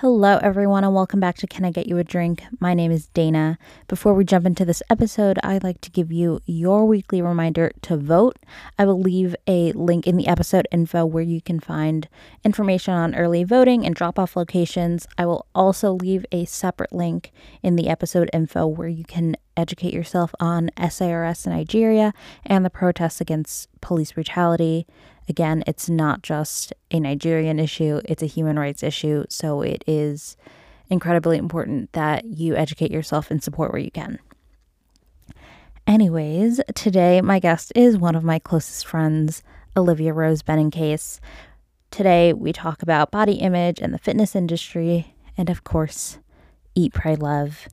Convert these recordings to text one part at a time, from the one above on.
Hello, everyone, and welcome back to Can I Get You a Drink? My name is Dana. Before we jump into this episode, I'd like to give you your weekly reminder to vote. I will leave a link in the episode info where you can find information on early voting and drop off locations. I will also leave a separate link in the episode info where you can educate yourself on SARS in Nigeria and the protests against police brutality. Again, it's not just a Nigerian issue, it's a human rights issue. So it is incredibly important that you educate yourself and support where you can. Anyways, today my guest is one of my closest friends, Olivia Rose Benincase. Today we talk about body image and the fitness industry, and of course, eat, pray, love.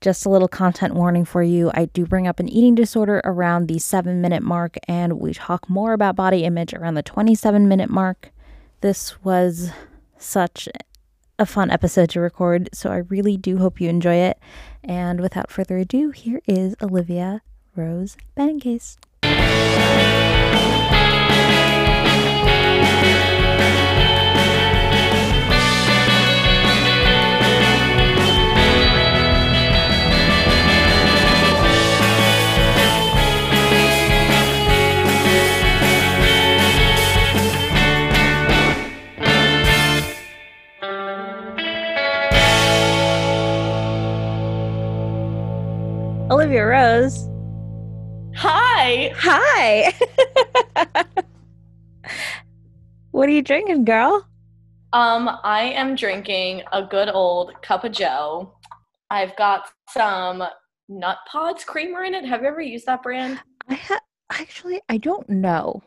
Just a little content warning for you. I do bring up an eating disorder around the seven minute mark, and we talk more about body image around the 27 minute mark. This was such a fun episode to record, so I really do hope you enjoy it. And without further ado, here is Olivia Rose Benincase. Olivia Rose. Hi. Hi. what are you drinking, girl? Um, I am drinking a good old cup of Joe. I've got some Nut Pods creamer in it. Have you ever used that brand? I ha- actually I don't know,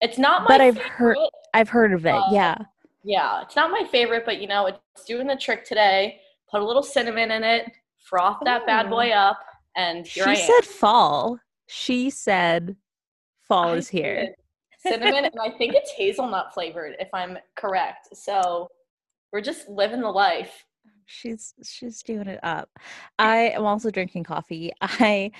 It's not my but I've favorite. heard I've heard of it. Uh, yeah. Yeah, it's not my favorite, but you know, it's doing the trick today. Put a little cinnamon in it, froth that bad Oh. boy up, and here She I said fall. She said fall I is here. Cinnamon, and I think it's hazelnut flavored, if I'm correct. So we're just living the life. She's she's doing it up. I am also drinking coffee. I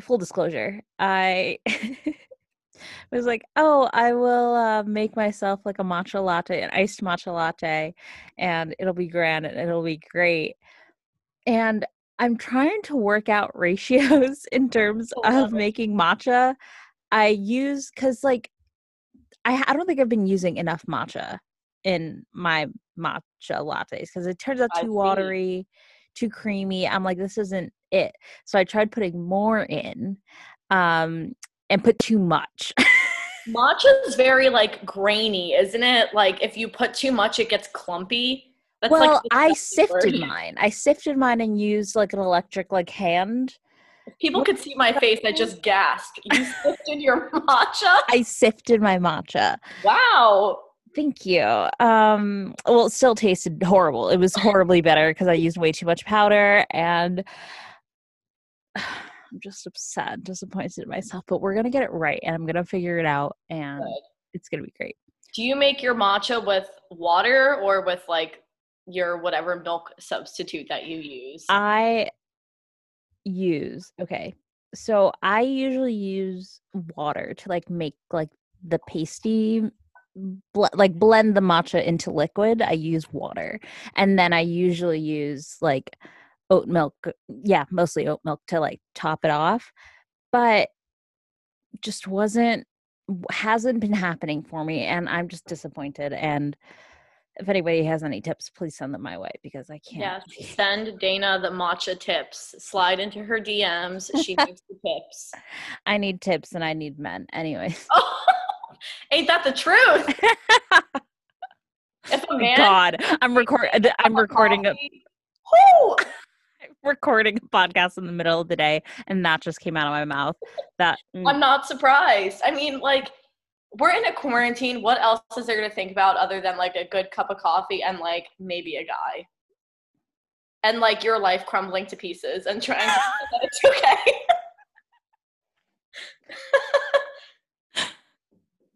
full disclosure, I was like, "Oh, I will uh, make myself like a matcha latte, an iced matcha latte, and it'll be grand and it'll be great." And I'm trying to work out ratios in terms of making matcha. I use cuz like I I don't think I've been using enough matcha in my matcha lattes cuz it turns out too watery, too creamy. I'm like this isn't it. So I tried putting more in um and put too much. Matcha is very like grainy, isn't it? Like if you put too much, it gets clumpy. That's well, like I sifted word. mine. I sifted mine and used like an electric like hand. If people could see my face, I just gasped. You sifted your matcha? I sifted my matcha. Wow. Thank you. Um, well, it still tasted horrible. It was horribly better because I used way too much powder and I'm just upset, disappointed in myself. But we're gonna get it right and I'm gonna figure it out and Good. it's gonna be great. Do you make your matcha with water or with like your whatever milk substitute that you use? I use okay. So I usually use water to like make like the pasty ble- like blend the matcha into liquid. I use water. And then I usually use like oat milk, yeah, mostly oat milk to like top it off. But just wasn't hasn't been happening for me and I'm just disappointed and if anybody has any tips, please send them my way because I can't. Yes, send Dana the matcha tips. Slide into her DMs. She needs the tips. I need tips and I need men. Anyways. Oh, ain't that the truth? If a man God, I'm recording. I'm recording a Whoo! recording a podcast in the middle of the day, and that just came out of my mouth. That mm, I'm not surprised. I mean, like, we're in a quarantine. What else is there going to think about other than like a good cup of coffee and like maybe a guy? And like your life crumbling to pieces and trying to that it's okay.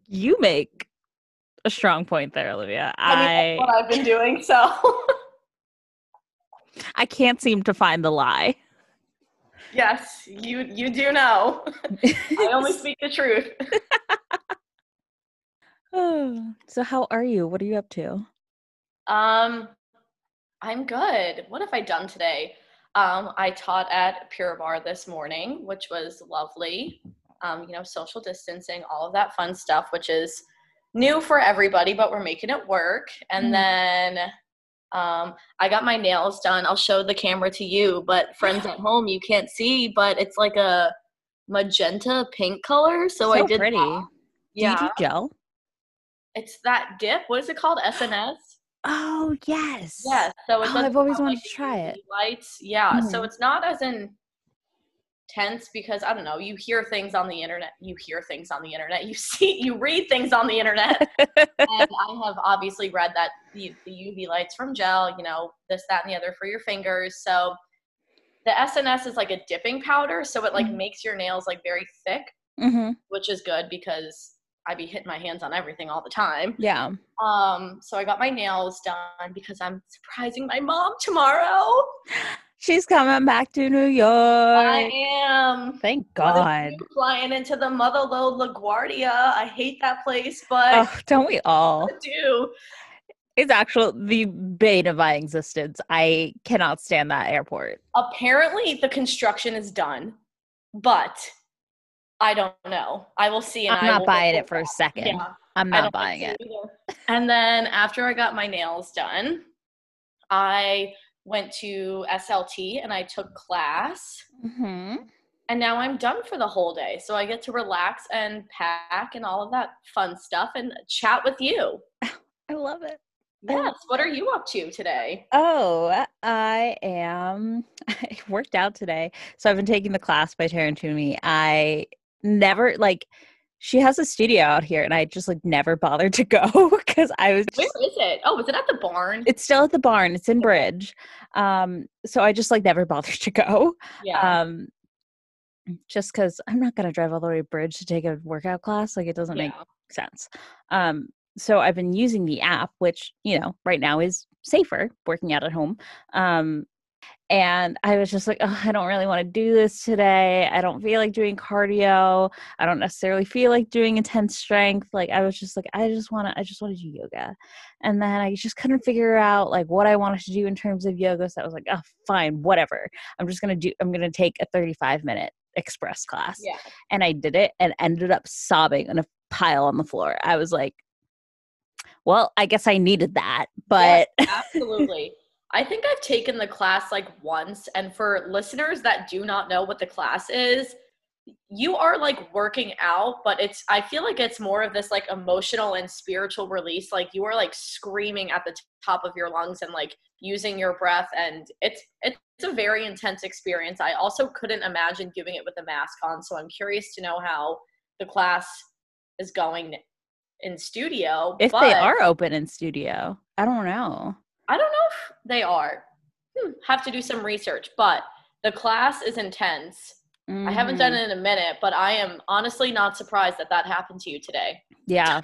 you make a strong point there, Olivia. I mean, I what I've been doing. So, I can't seem to find the lie. yes, you you do know. I only speak the truth. so how are you? What are you up to? Um, I'm good. What have I done today? Um, I taught at Pure Barre this morning, which was lovely. Um, you know, social distancing, all of that fun stuff, which is new for everybody, but we're making it work. And Mm. then um, I got my nails done. I'll show the camera to you, but friends at home, you can't see, but it's like a magenta pink color. So, I did pretty. that. Do you Yeah, do gel? It's that dip. What is it called? SNS. Oh yes. Yes. so Oh, I've always wanted like, to try it. Lights, yeah. So Mhm. it's not as intense because I don't know. You hear things on the internet. You hear things on the internet. You see, you read things on the internet. and I have obviously read that the, the UV lights from gel. You know, this, that, and the other for your fingers. So the SNS is like a dipping powder, so it like Mhm. makes your nails like very thick, hmm which is good because I be hitting my hands on everything all the time. Yeah. Um, so I got my nails done because I'm surprising my mom tomorrow. She's coming back to New York. I am. Thank God. flying into the Motherlode LaGuardia. I hate that place, but Oh, don't we all? Do. It's actual the bane of my existence. I cannot stand that airport. Apparently, the construction is done, but I don't know. I will see. And I'm not buying it for a second. Yeah, I'm not buying it. either. And then after I got my nails done, I went to SLT and I took class. hmm And now I'm done for the whole day. So I get to relax and pack and all of that fun stuff and chat with you. I love it. Yes. What are you up to today? Oh, I am. I worked out today. So I've been taking the class by Taryn Toomey. I never like she has a studio out here and I just like never bothered to go because I was Where just is it? Oh, is it at the barn? it's still at the barn. It's in Bridge. Um so I just like never bothered to go. Yeah. Um just cuz I'm not going to drive all the way to Bridge to take a workout class. Like it doesn't make sense. Um, so I've been using the app, which you know right now is safer working out at home. Um, and I was just like, oh, I don't really want to do this today. I don't feel like doing cardio. I don't necessarily feel like doing intense strength. Like I was just like, I just want to, I just want to do yoga. And then I just couldn't figure out like what I wanted to do in terms of yoga. So I was like, oh, fine, whatever. I'm just gonna do. I'm gonna take a 35 minute express class Yeah. and I did it and ended up sobbing in a pile on the floor. I was like, well, I guess I needed that. But Absolutely. I think I've taken the class like once. And for listeners that do not know what the class is, you are like working out, but it's, I feel like it's more of this like emotional and spiritual release. Like you are like screaming at the t- top of your lungs and like using your breath. And it's, it's a very intense experience. I also couldn't imagine doing it with a mask on. So I'm curious to know how the class is going in studio. if they are open in studio, I don't know. I don't know if they are. Hmm, have to do some research, but the class is intense. I haven't done Mhm. it in a minute, but I am honestly not surprised that that happened to you today. Yeah,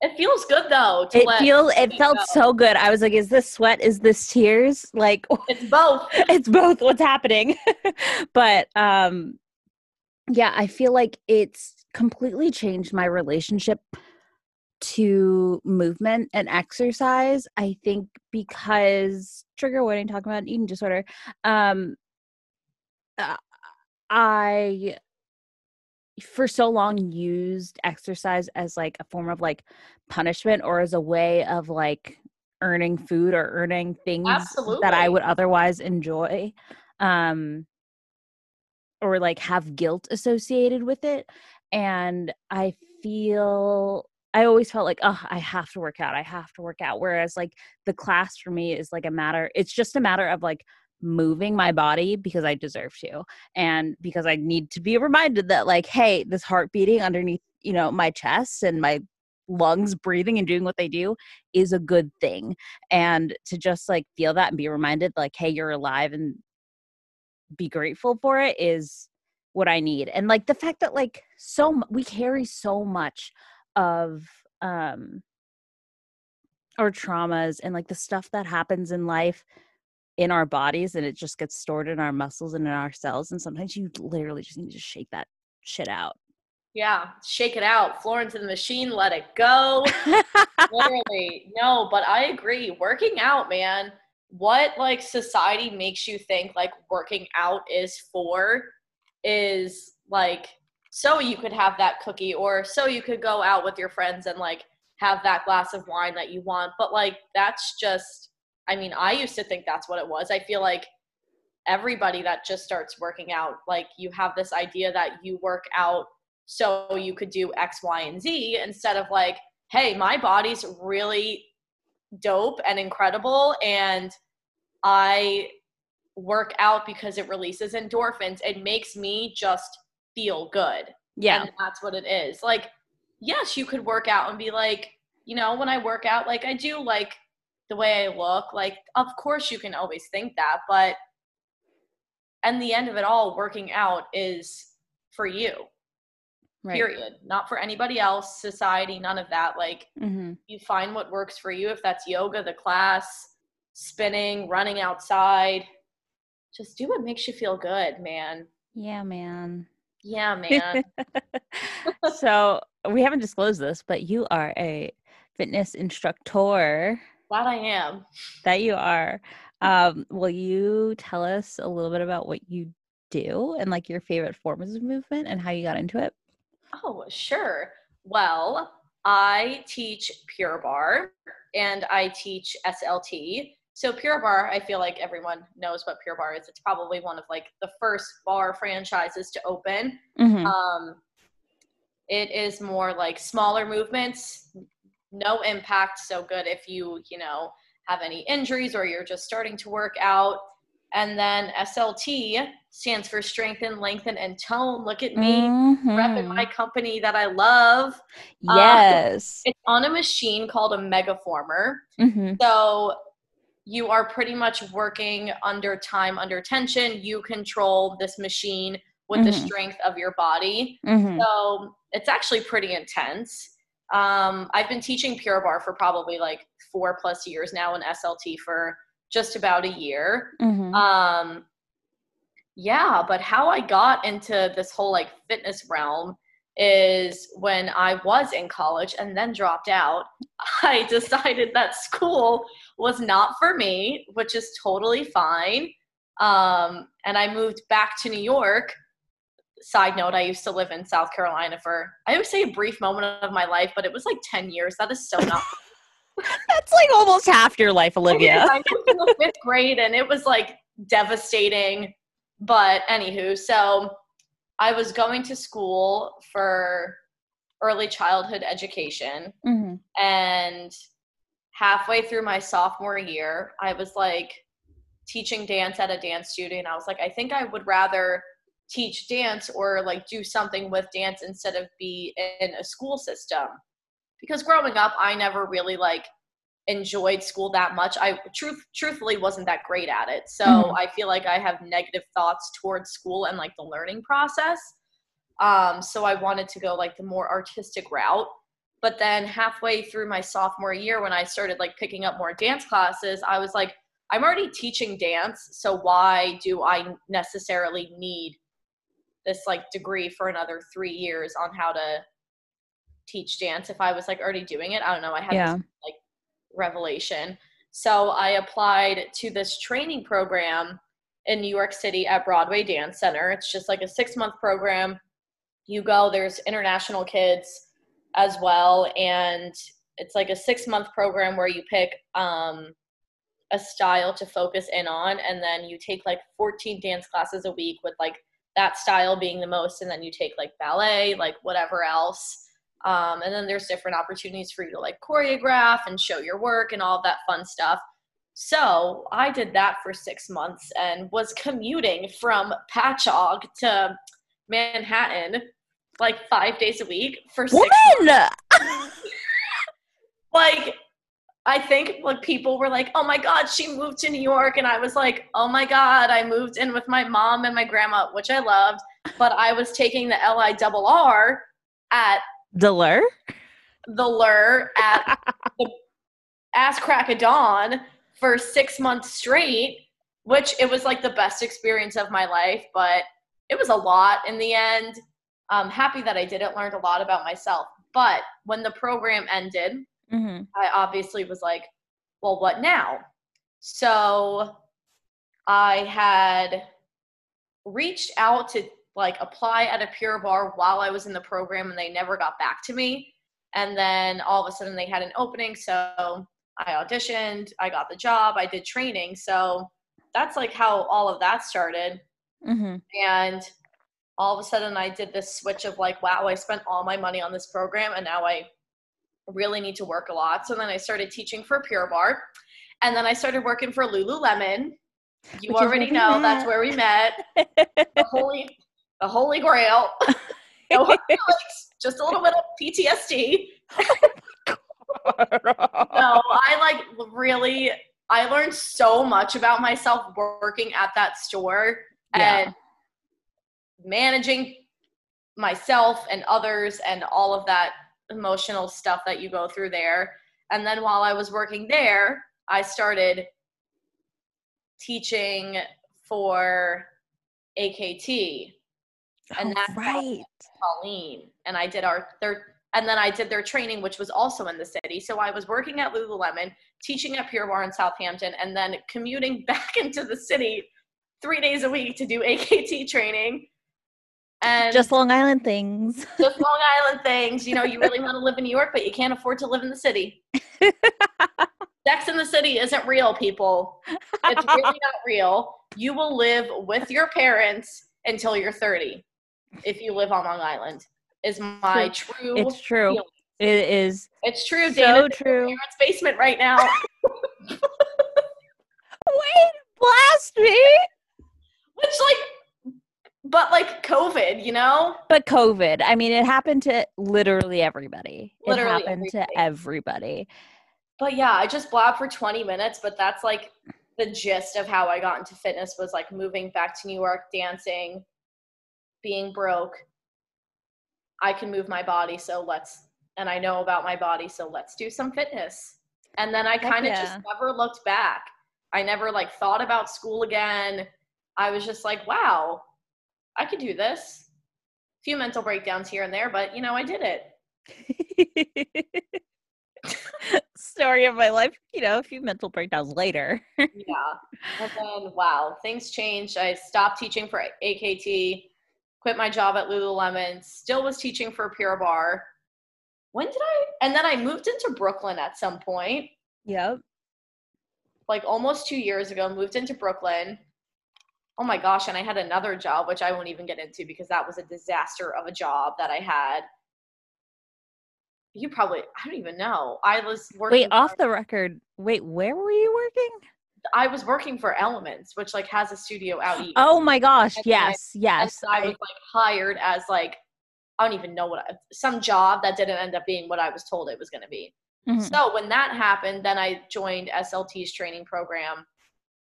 It feels good though. To it. It it felt go. so good. I was like, "Is this sweat? Is this tears? Like, It's both. it's both. What's happening?" but um, yeah, I feel like it's completely changed my relationship to movement and exercise. I think because trigger warning, talking about eating disorder. Um, uh, I for so long used exercise as like a form of like punishment or as a way of like earning food or earning things that I would otherwise enjoy um or like have guilt associated with it and I feel I always felt like oh I have to work out I have to work out. Whereas like the class for me is like a matter it's just a matter of like moving my body because I deserve to and because I need to be reminded that like hey this heart beating underneath you know my chest and my lungs breathing and doing what they do is a good thing. And to just like feel that and be reminded like hey you're alive and be grateful for it is what I need. And like the fact that like so we carry so much of um our traumas and like the stuff that happens in life in our bodies and it just gets stored in our muscles and in our cells and sometimes you literally just need to shake that shit out Yeah, shake it out. Florence and the Machine, let it go. Literally. No, but I agree. Working out, man. What like society makes you think like working out is for is like so you could have that cookie or so you could go out with your friends and like have that glass of wine that you want. But like that's just I mean, I used to think that's what it was. I feel like everybody that just starts working out, like you have this idea that you work out so you could do X, Y, and Z instead of like, hey, my body's really dope and incredible, and I work out because it releases endorphins. It makes me just feel good. Yeah. And that's what it is. Like, yes, you could work out and be like, you know, when I work out, like I do like the way I look. Like, of course you can always think that, but and the end of it all, working out is for you. Right. Period. Not for anybody else, society, none of that. Like Mm-hmm. you find what works for you. If that's yoga, the class, spinning, running outside, just do what makes you feel good, man. Yeah, man. Yeah, man. so we haven't disclosed this, but you are a fitness instructor. Glad I am. That you are. Um, will you tell us a little bit about what you do and like your favorite forms of movement and how you got into it? Oh, sure. Well, I teach Pure Barre and I teach SLT. So Pure Barre, I feel like everyone knows what Pure Barre is. It's probably one of like the first barre franchises to open. Mhm. Um, it is more like smaller movements, no impact. So good if you, you know, have any injuries or you're just starting to work out. And then SLT stands for strengthen, lengthen, and tone. Look at me repping Mhm. my company that I love. uh, Yes. It's on a machine called a megaformer. Mhm. So you are pretty much working under time, under tension. You control this machine with the Mhm. strength of your body. Mhm. So it's actually pretty intense. Um, I've been teaching Pure Barre for probably like four plus years now, and SLT for just about a year. Mhm. Um, yeah, but how I got into this whole like fitness realm is when I was in college and then dropped out. I decided that school was not for me, which is totally fine. Um, and I moved back to New York. Side note, I used to live in South Carolina for, I would say a brief moment of my life, but it was like 10 years. That is so not That's like almost half your life, Olivia. I moved in the fifth grade and it was like devastating. But anywho, so I was going to school for early childhood education Mhm. and halfway through my sophomore year, I was like teaching dance at a dance studio and I was like, I think I would rather teach dance or like do something with dance instead of be in a school system. Because growing up, I never really like enjoyed school that much. I truth truthfully wasn't that great at it. So Mhm. I feel like I have negative thoughts towards school and like the learning process. Um, so I wanted to go like the more artistic route. But then halfway through my sophomore year, when I started like picking up more dance classes, I was like, I'm already teaching dance, so why do I necessarily need this like degree for another three years on how to teach dance if I was like already doing it? I don't know. I had Yeah. this like revelation. So I applied to this training program in New York City at Broadway Dance Center. It's just like a six month program. You go, there's international kids as well. And it's like a six month program where you pick um, a style to focus in on. And then you take like 14 dance classes a week with like that style being the most. And then you take like ballet, like whatever else. Um, and then there's different opportunities for you to like choreograph and show your work and all that fun stuff. So I did that for six months and was commuting from Patchogue to Manhattan like five days a week for six. Woman! Like, I think like people were like, "Oh my God, she moved to New York," and I was like, "Oh my God, I moved in with my mom and my grandma, which I loved." But I was taking the L I double R at Delur? the lure at the ass crack of dawn for six months straight, which it was like the best experience of my life, but it was a lot in the end. I'm happy that I did it, learned a lot about myself. But when the program ended, hmm I obviously was like, well, what now? So I had reached out to like apply at a Pure Barre while I was in the program and they never got back to me. And then all of a sudden they had an opening. So I auditioned, I got the job, I did training. So that's like how all of that started. hmm And all of a sudden I did this switch of like, wow, I spent all my money on this program and now I really need to work a lot. So then I started teaching for Pure Barre. And then I started working for Lululemon. You Which already know that's where we met. The holy the holy grail. No hard feelings, just a little bit of PTSD. No, I like really I learned so much about myself working at that store Yeah. and managing myself and others and all of that emotional stuff that you go through there. And then while I was working there, I started teaching for AKT and Oh, that's right. Colleen and I did our their and then I did their training which was also in the city. So I was working at Lululemon, teaching at Pure Barre in Southampton and then commuting back into the city 3 days a week to do AKT training. And Just Long Island things. just Long Island things. You know, you really want to live in New York, but you can't afford to live in the city. Sex in the city isn't real, people. It's really not real. You will live with your parents until you're 30 if you live on Long Island. Is my true. It's true. feeling. It is It's true. so true. parents' basement right now. Wait, blast me. Which like, but like COVID, you know. But COVID, I mean, it happened to literally everybody. Literally it happened to everybody. But yeah, I just blabbed for 20 minutes, but that's like the gist of how I got into fitness was like moving back to New York, dancing, being broke. I can move my body, so let's and I know about my body, so let's do some fitness. And then I kind of yeah. just never looked back. I never like thought about school again. I was just like, wow, I could do this. a few mental breakdowns here and there, but you know, I did it. Story of my life, you know, a few mental breakdowns later. yeah. And then, wow, things changed. I stopped teaching for AKT, quit my job at Lululemon, still was teaching for Pure Barre. When did I? And then I moved into Brooklyn at some point, yep. like almost two years ago, moved into Brooklyn. Oh my gosh. And I had another job, which I won't even get into because that was a disaster of a job that I had. You probably, I don't even know. I was working. Wait, off the record. Wait, where were you working? I was working for Elements, which like has a studio out east. Oh my gosh. And then I- Yes. Yes. so I was like hired as like I don't even know what I, some job that didn't end up being what I was told it was going to be. Mhm. So when that happened, then I joined SLT's training program.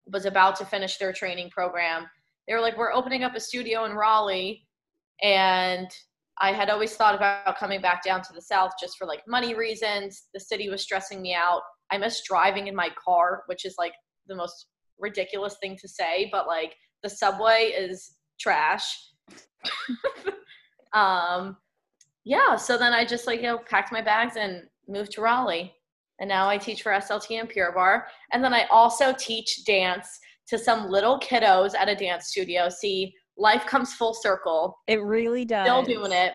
Was about to finish their training program. They were like, "We're opening up a studio in Raleigh," and I had always thought about coming back down to the south just for like money reasons. The city was stressing me out. I miss driving in my car, which is like the most ridiculous thing to say, but like the subway is trash. um, yeah, so then I just like you know packed my bags and moved to Raleigh, and now I teach for SLT and Pure Barre, and then I also teach dance to some little kiddos at a dance studio. See, life comes full circle. It really does. Still doing it.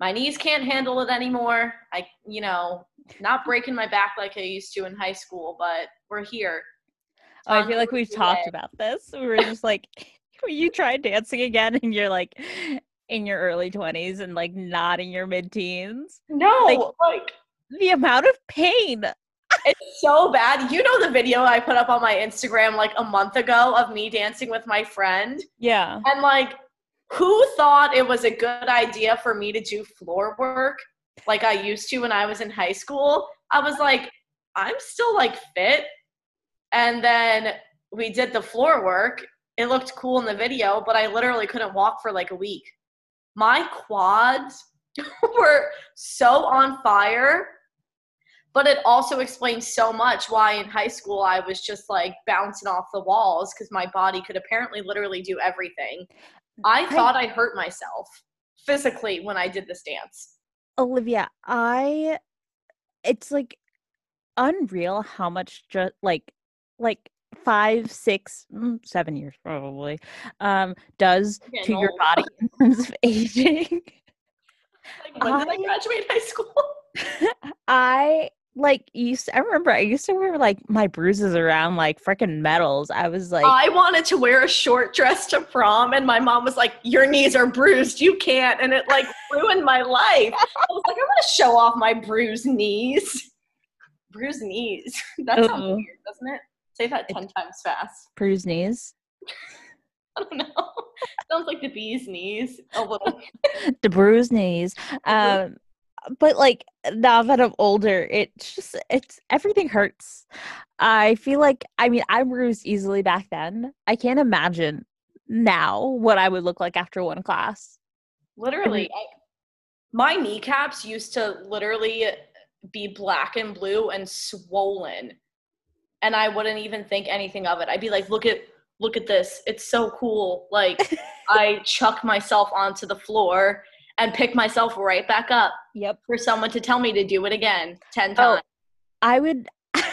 My knees can't handle it anymore. I, you know, not breaking my back like I used to in high school, but we're here. I feel like we've talked about this. We were just like, you try dancing again and you're like in your early 20s and like not in your mid teens. No, Like- like The amount of pain. It's so bad. You know the video I put up on my Instagram like a month ago of me dancing with my friend? Yeah. And like, who thought it was a good idea for me to do floor work like I used to when I was in high school? I was like, I'm still like fit. And then we did the floor work. It looked cool in the video, but I literally couldn't walk for like a week. My quads were so on fire but it also explains so much why in high school I was just like bouncing off the walls because my body could apparently literally do everything. I I- thought I hurt myself. physically when I did this dance. Olivia, I it's like unreal how much just like like five, six, mm, seven years probably um does Getting to your body in terms of aging. Like, when did I I- graduate high school? I like used to, I remember I used to wear like my bruises around like freaking medals. I was like I wanted to wear a short dress to prom, and my mom was like, "Your knees are bruised. You can't," and it like ruined my life. I was like, "I'm gonna show off my bruised knees." Bruised knees. That sounds Uh-oh. weird, doesn't it? Say that ten times fast. bruised knees. I don't know. sounds like the bee's knees. A little. the bruised knees. Um, but like now that I'm older, it's just it's everything hurts. I feel like I mean I bruised easily back then. I can't imagine now what I would look like after one class. Literally, I, my kneecaps used to literally be black and blue and swollen, and I wouldn't even think anything of it. I'd be like, "Look at, look at this! It's so cool!" Like I chuck myself onto the floor and pick myself right back up Yep. for someone to tell me to do it again ten Oh. times. I would I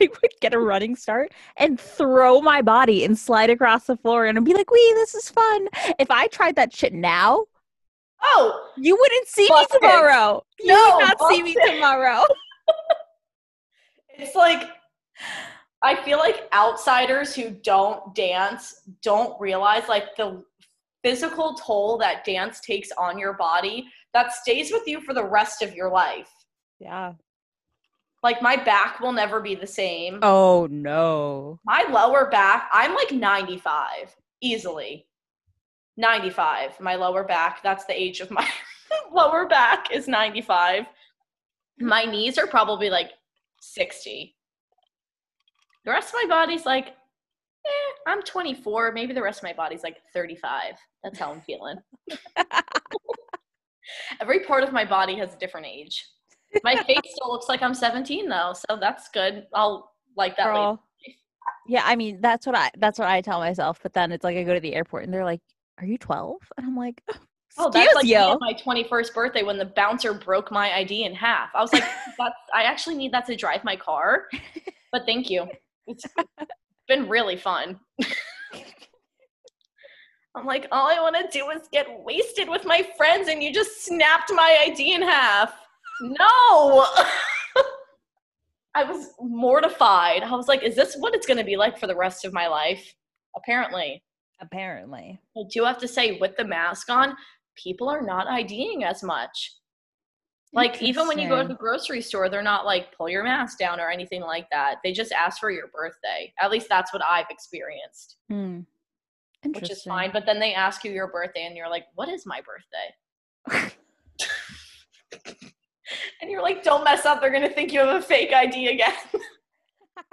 would get a running start and throw my body and slide across the floor and I'd be like, "Wee, this is fun." If I tried that shit now, Oh, you wouldn't see Busted. me tomorrow. You No, would not see me tomorrow. it's like I feel like outsiders who don't dance don't realize like the physical toll that dance takes on your body that stays with you for the rest of your life. Yeah. Like my back will never be the same. Oh no. My lower back, I'm like 95 easily. 95, my lower back. That's the age of my lower back is 95. My knees are probably like 60. The rest of my body's like, eh, I'm 24. Maybe the rest of my body's like 35. That's how I'm feeling. Every part of my body has a different age. My face still looks like I'm 17 though, so that's good. I'll like that later. Girl. Yeah, I mean that's what I that's what I tell myself. But then it's like I go to the airport and they're like, "Are you 12?" And I'm like, Oh, "Excuse that's like you." my 21st birthday when the bouncer broke my ID in half. I was like, that's, I actually need that to drive my car, but thank you. It's been really fun. I'm like, all I want to do is get wasted with my friends, and you just snapped my ID in half. No! I was mortified. I was like, is this what it's going to be like for the rest of my life? Apparently. Apparently. I do have to say, with the mask on, people are not IDing as much. Like, even when you go to the grocery store, they're not like, pull your mask down or anything like that. They just ask for your birthday. At least that's what I've experienced, Hmm. which is fine. But then they ask you your birthday, and you're like, what is my birthday? And you're like, don't mess up. They're going to think you have a fake ID again.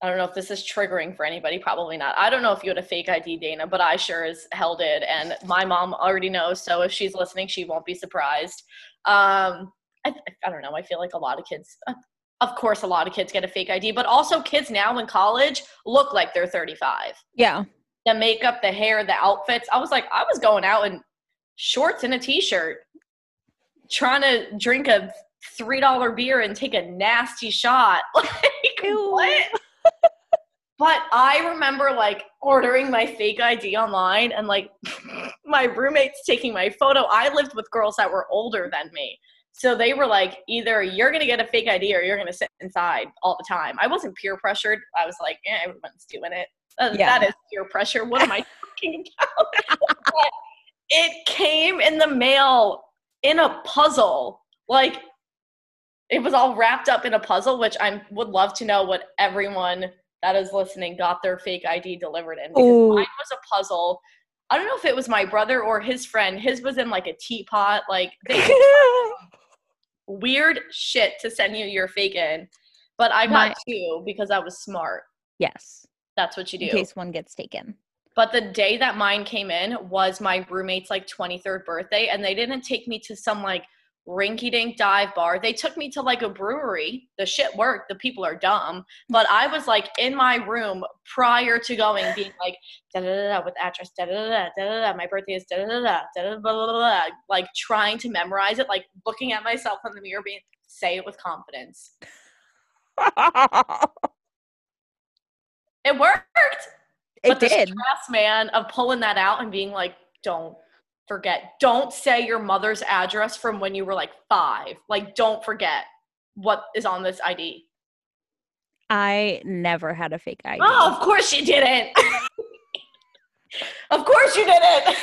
I don't know if this is triggering for anybody. Probably not. I don't know if you had a fake ID, Dana, but I sure as hell did. And my mom already knows. So if she's listening, she won't be surprised. Um, I, I don't know. I feel like a lot of kids, uh, of course, a lot of kids get a fake ID, but also kids now in college look like they're 35. yeah. The makeup, the hair, the outfits. I was like, I was going out in shorts and a t shirt, trying to drink a $3 beer and take a nasty shot. Like, Ew. what? But I remember like ordering my fake ID online and like my roommates taking my photo. I lived with girls that were older than me. So they were like, either you're going to get a fake ID or you're going to sit inside all the time. I wasn't peer pressured. I was like, yeah, everyone's doing it. That- Yeah. That is peer pressure. What am I talking about? It came in the mail in a puzzle. Like, it was all wrapped up in a puzzle, which I would love to know what everyone that is listening got their fake ID delivered in because Ooh. mine was a puzzle. I don't know if it was my brother or his friend. His was in like a teapot. Like they weird shit to send you your fake in. But I got My- two because I was smart. yes. That's what you do. In case one gets taken. But the day that mine came in was my roommate's like 23rd birthday, and they didn't take me to some like rinky dink dive bar. They took me to like a brewery. The shit worked. The people are dumb. But I was like in my room prior to going, being like, da da da with address, da da da da da. My birthday is da da da da da blah blah blah. Like trying to memorize it, like looking at myself in the mirror, being say it with confidence. it worked. It but did. the stress, man, of pulling that out and being like, don't forget. Don't say your mother's address from when you were like five. Like, don't forget what is on this ID. I never had a fake ID. Oh, of course you didn't. of course you didn't.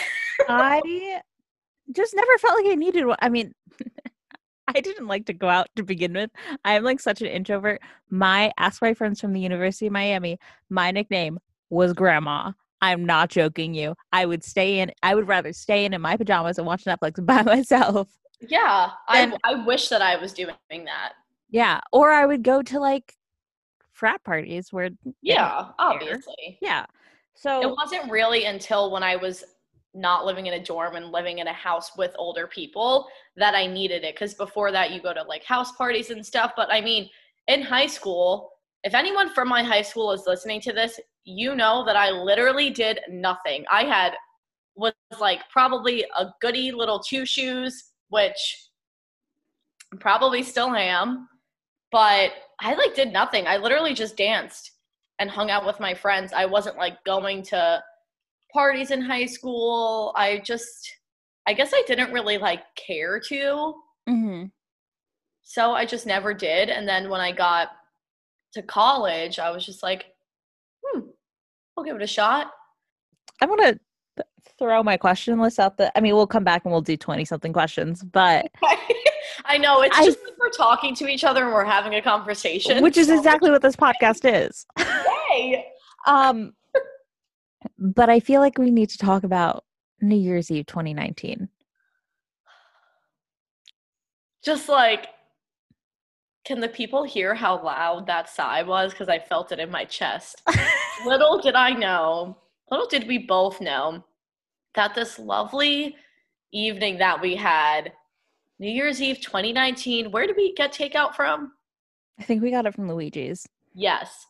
I just never felt like I needed one. I mean, I didn't like to go out to begin with. I'm like such an introvert. My ask my friends from the University of Miami, my nickname was grandma. I'm not joking you. I would stay in I would rather stay in in my pajamas and watch Netflix by myself. Yeah, I, I wish that I was doing that. Yeah, or I would go to like frat parties where Yeah, obviously. Yeah. So it wasn't really until when I was not living in a dorm and living in a house with older people that I needed it. Because before that, you go to like house parties and stuff. But I mean, in high school, if anyone from my high school is listening to this, you know that I literally did nothing. I had was like probably a goody little two shoes, which probably still am, but I like did nothing. I literally just danced and hung out with my friends. I wasn't like going to parties in high school. I just I guess I didn't really like care to. Mhm. So I just never did. And then when I got to college, I was just like, hmm, I'll give it a shot. I want to throw my question list out the I mean, we'll come back and we'll do 20 something questions, but I know it's I- just like we're talking to each other and we're having a conversation. which is so- exactly what this podcast is. Yay! Um but I feel like we need to talk about New Year's Eve 2019. Just like, can the people hear how loud that sigh was? Because I felt it in my chest. little did I know, little did we both know, that this lovely evening that we had, New Year's Eve 2019, where did we get takeout from? I think we got it from Luigi's. Yes.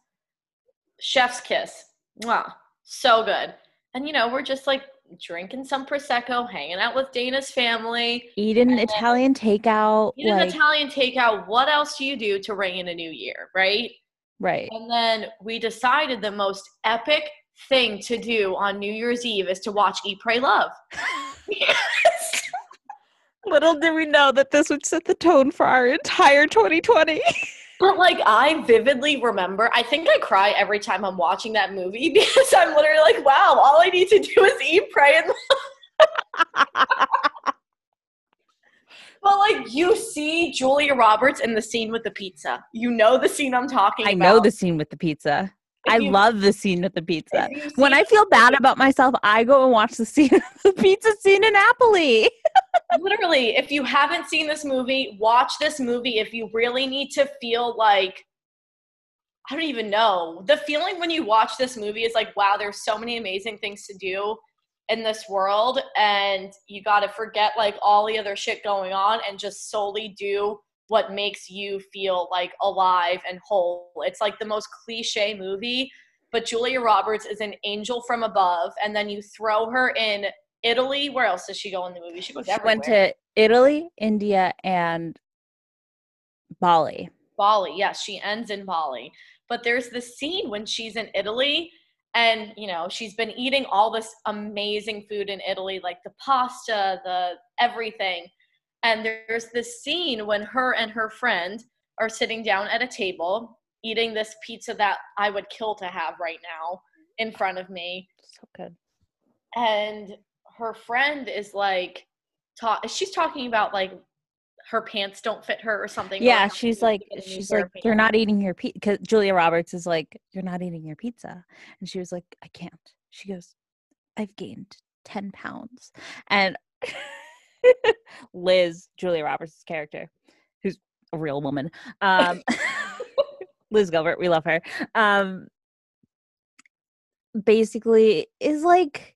Chef's kiss. Wow. So good. And you know, we're just like drinking some prosecco, hanging out with Dana's family, Eating Italian takeout. eating like- Italian takeout. What else do you do to ring in a new year, right? right. And then we decided the most epic thing to do on New Year's Eve is to watch Eat, Pray, Love. Yes. Little did we know that this would set the tone for our entire 2020. But like I vividly remember, I think I cry every time I'm watching that movie because I'm literally like, wow, all I need to do is eat, pray, and But like you see Julia Roberts in the scene with the pizza. You know the scene I'm talking I about. know the scene with the pizza. If I you- love the scene with the pizza. When I feel bad about myself, I go and watch the scene, the pizza scene in Napoli. Literally, if you haven't seen this movie, watch this movie if you really need to feel like I don't even know. The feeling when you watch this movie is like, wow, there's so many amazing things to do in this world and you got to forget like all the other shit going on and just solely do what makes you feel like alive and whole. It's like the most cliche movie, but Julia Roberts is an angel from above and then you throw her in Italy. Where else does she go in the movie? She goes She everywhere. went to Italy, India, and Bali. Bali. Yes, she ends in Bali. But there's this scene when she's in Italy and, you know, she's been eating all this amazing food in Italy, like the pasta, the everything. And there's this scene when her and her friend are sitting down at a table eating this pizza that I would kill to have right now in front of me. So good. And her friend is like, ta- she's talking about like her pants don't fit her or something. Yeah, she's like, needs to get a new she's like, you're not eating your pizza. Because Julia Roberts is like, you're not eating your pizza, and she was like, I can't. She goes, I've gained ten pounds, and Liz, Julia Roberts' character, who's a real woman, um, Liz Gilbert, we love her. Um, basically, is like,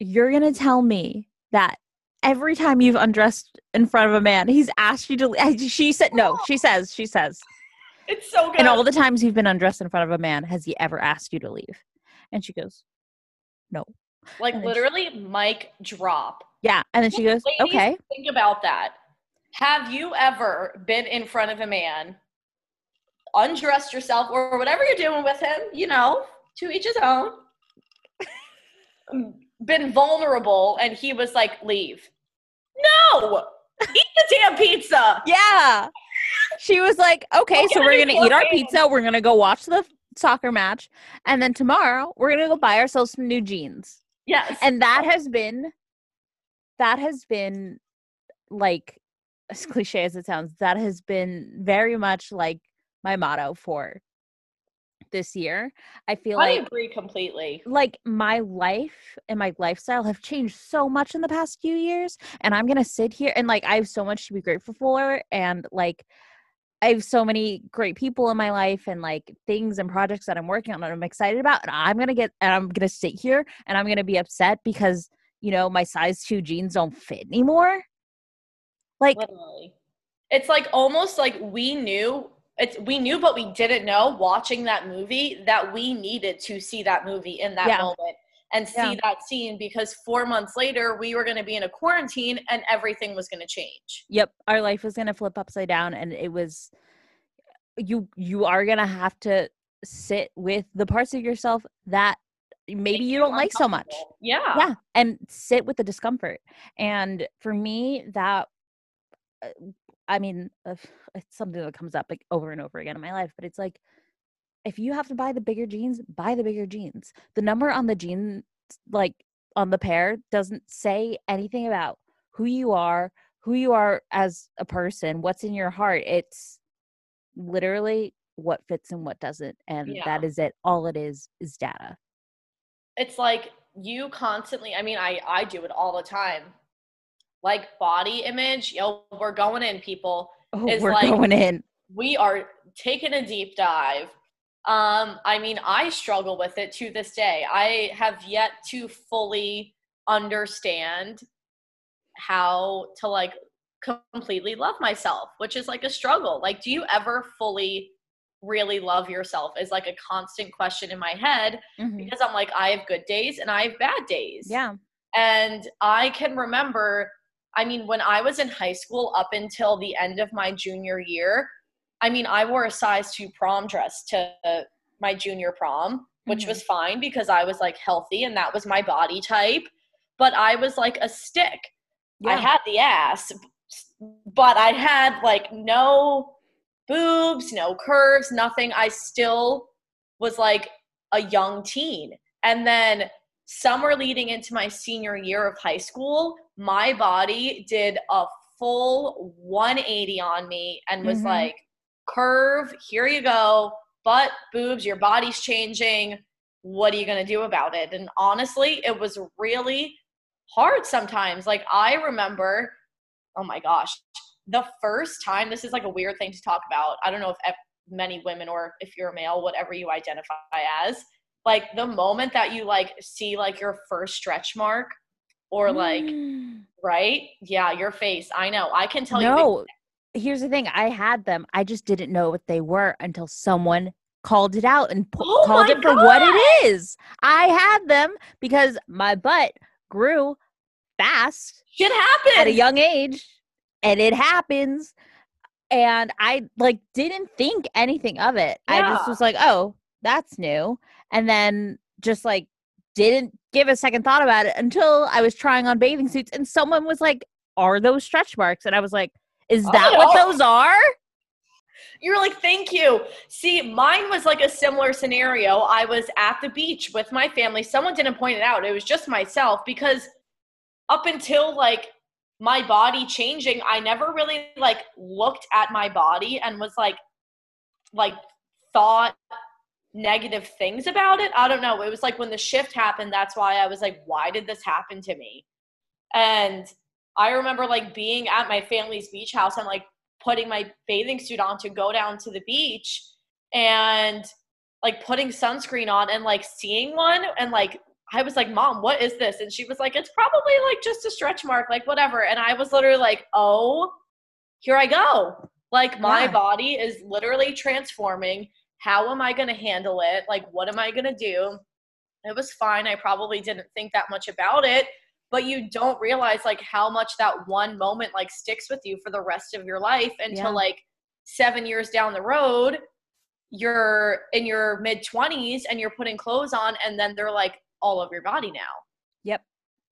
you're gonna tell me that every time you've undressed in front of a man, he's asked you to. leave. She said no. She says. She says. It's so good. And all the times you've been undressed in front of a man, has he ever asked you to leave? And she goes, no. like then she- literally, mic drop. Yeah. And then she goes, Ladies, okay. Think about that. Have you ever been in front of a man, undressed yourself, or whatever you're doing with him? You know, to each his own. been vulnerable, and he was like, "Leave." No, eat the damn pizza. Yeah. She was like, okay, so we're going to eat our pizza. We're going to go watch the soccer match. And then tomorrow, we're going to go buy ourselves some new jeans. Yes, And that has been, that has been like, as cliche as it sounds, that has been very much like my motto for this year. I feel I like I agree completely. like my life and my lifestyle have changed so much in the past few years and i'm gonna sit here and like i have so much to be grateful for and like i have so many great people in my life and like things and projects that i'm working on that i'm excited about and i'm gonna get and i'm gonna sit here and i'm gonna be upset because you know my size two jeans don't fit anymore like Literally. It's like almost like we knew it's we knew but we didn't know watching that movie that we needed to see that movie in that Yeah. moment and see Yeah. that scene because 4 months later we were going to be in a quarantine and everything was going to change. yep our life was gonna flip upside down and it was you you are gonna have to sit with the parts of yourself that maybe you don't like so much. Yeah. yeah and sit with the discomfort and for me that uh, i mean uh, it's something that comes up like over and over again in my life but it's like if you have to buy the bigger jeans buy the bigger jeans the number on the jeans like on the pair doesn't say anything about who you are who you are as a person what's in your heart it's literally what fits and what doesn't and Yeah. that is it all it is is data It's like you constantly I mean I I do it all the time. Like body image, yo, we're going in people. oh It's we're like- going in we are taking a deep dive. Um, I mean, I struggle with it to this day. I have yet to fully understand how to like completely love myself, which is like a struggle. Like, do you ever fully really love yourself? Is like a constant question in my head Mhm. because I'm like, I have good days and I have bad days. yeah And I can remember, I mean, when I was in high school up until the end of my junior year, I mean, I wore a size two prom dress to my junior prom, which Mhm. was fine because I was like healthy and that was my body type. But I was like a stick. I had the ass, but I had like no boobs, no curves, nothing. I still was like a young teen. And then summer leading into my senior year of high school, my body did a full 180 on me and was Mhm. like, curve, here you go, butt, boobs, your body's changing. What are you going to do about it? And honestly, it was really hard sometimes. Like, I remember, oh my gosh, the first time, this is like a weird thing to talk about. I don't know if many women or if you're a male, whatever you identify as, like the moment that you like see like your first stretch mark or like, Mm. right? Yeah, your face. I know. I can tell you. no here's the thing i had them i just didn't know what they were until someone called it out and pu- Oh called it for what it is i had them because my butt grew fast Shit happens. at a young age and it happens and i like didn't think anything of it i just was like oh that's new and then just like didn't give a second thought about it until i was trying on bathing suits and someone was like are those stretch marks and i was like is Oh, that what no. those are You were like, thank you. See, mine was like a similar scenario. I was at the beach with my family. Someone didn't point it out. It was just myself because up until like my body changing, I never really like looked at my body and was like, like thought negative things about it. I don't know. It was like when the shift happened, that's why I was like, why did this happen to me? And I remember like being at my family's beach house and like putting my bathing suit on to go down to the beach and like putting sunscreen on and like seeing one and like I was like, Mom, what is this? And she was like, It's probably like just a stretch mark, like whatever. And I was literally like, Oh, here I go. Like my Yeah. body is literally transforming. How am I going to handle it? Like, what am I going to do? It was fine. I probably didn't think that much about it, but you don't realize like how much that one moment like sticks with you for the rest of your life until Yeah. like seven years down the road, you're in your mid 20s and you're putting clothes on, and then they're like all over your body now Yep.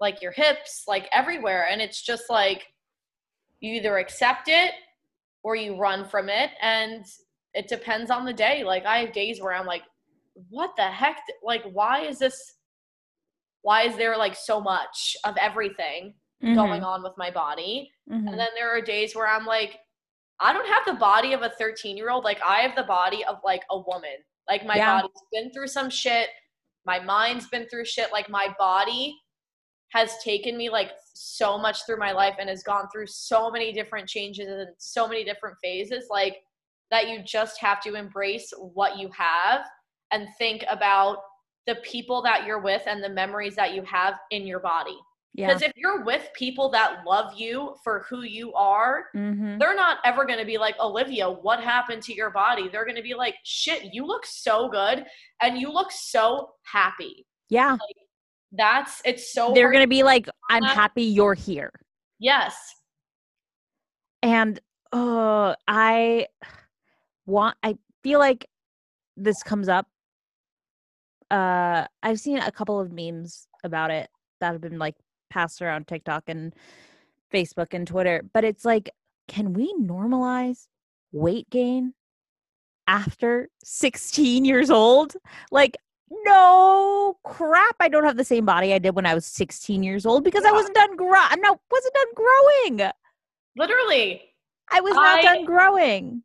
like your hips, like everywhere. And it's just like you either accept it or you run from it. And it depends on the day. Like I have days where I'm like, what the heck? Like, why is this? Why is there like so much of everything going on with my body? Mhm. And then there are days where I'm like, I don't have the body of a 13 year old. Like I have the body of like a woman. Like my Yeah. body's been through some shit. My mind's been through shit. Like my body has taken me like so much through my life and has gone through so many different changes and so many different phases. Like that you just have to embrace what you have and think about the people that you're with and the memories that you have in your body. yeah. Because if you're with people that love you for who you are, Mhm. they're not ever going to be like, Olivia, what happened to your body? They're going to be like, shit, you look so good and you look so happy. Yeah. That's, it's so, They're going to be like, I'm happy you're here. yes. And uh I want I feel like this comes up. Uh I've seen a couple of memes about it that have been like passed around TikTok and Facebook and Twitter, but it's like can we normalize weight gain after 16 years old? Like no crap, I don't have the same body I did when I was 16 years old because I wasn't done grow I'm not wasn't done growing. Literally. I was not I- done growing.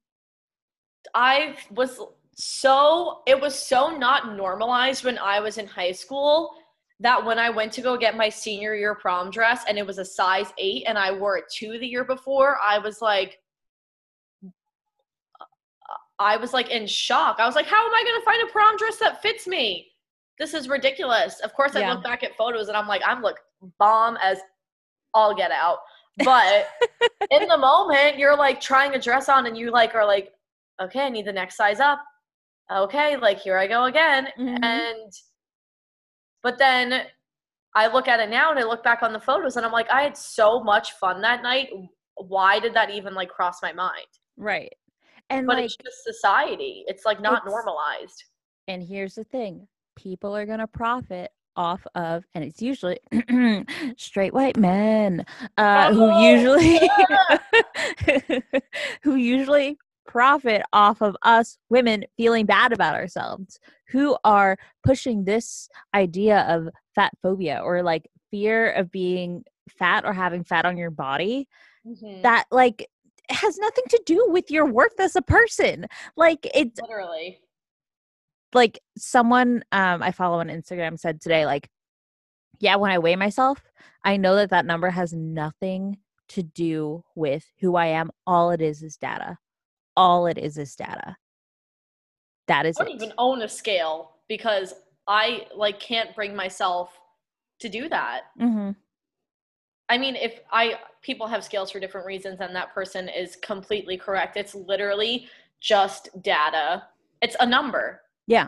I was so it was so not normalized when I was in high school that when I went to go get my senior year prom dress and it was a size 8 and I wore it 2 the year before, I was like uh, I was like in shock. I was like, how am I going to find a prom dress that fits me? This is ridiculous. Of course, I Yeah. look back at photos and I'm like, I'm look bomb as all get out. But in the moment, you're like trying a dress on and you like are like, okay, I need the next size up. Okay, like here I go again. Mhm. And but then I look at it now and I look back on the photos and I'm like, I had so much fun that night. Why did that even like cross my mind? Right. And But like it's just society. It's like not It's- normalized. and here's the thing. People are going to profit off of and it's usually straight white men uh who Oh, usually who usually profit off of us women feeling bad about ourselves who are pushing this idea of fat phobia or like fear of being fat or having fat on your body Mhm. that like has nothing to do with your worth as a person like it's Literally. like someone um i follow on instagram said today like yeah when i weigh myself i know that that number has nothing to do with who i am all it is is data all it is is data that is I don't it even own a scale because I like can't bring myself to do that. mm-hmm. I mean, if I people have scales for different reasons, and that person is completely correct. It's literally just data. It's a number. Yeah.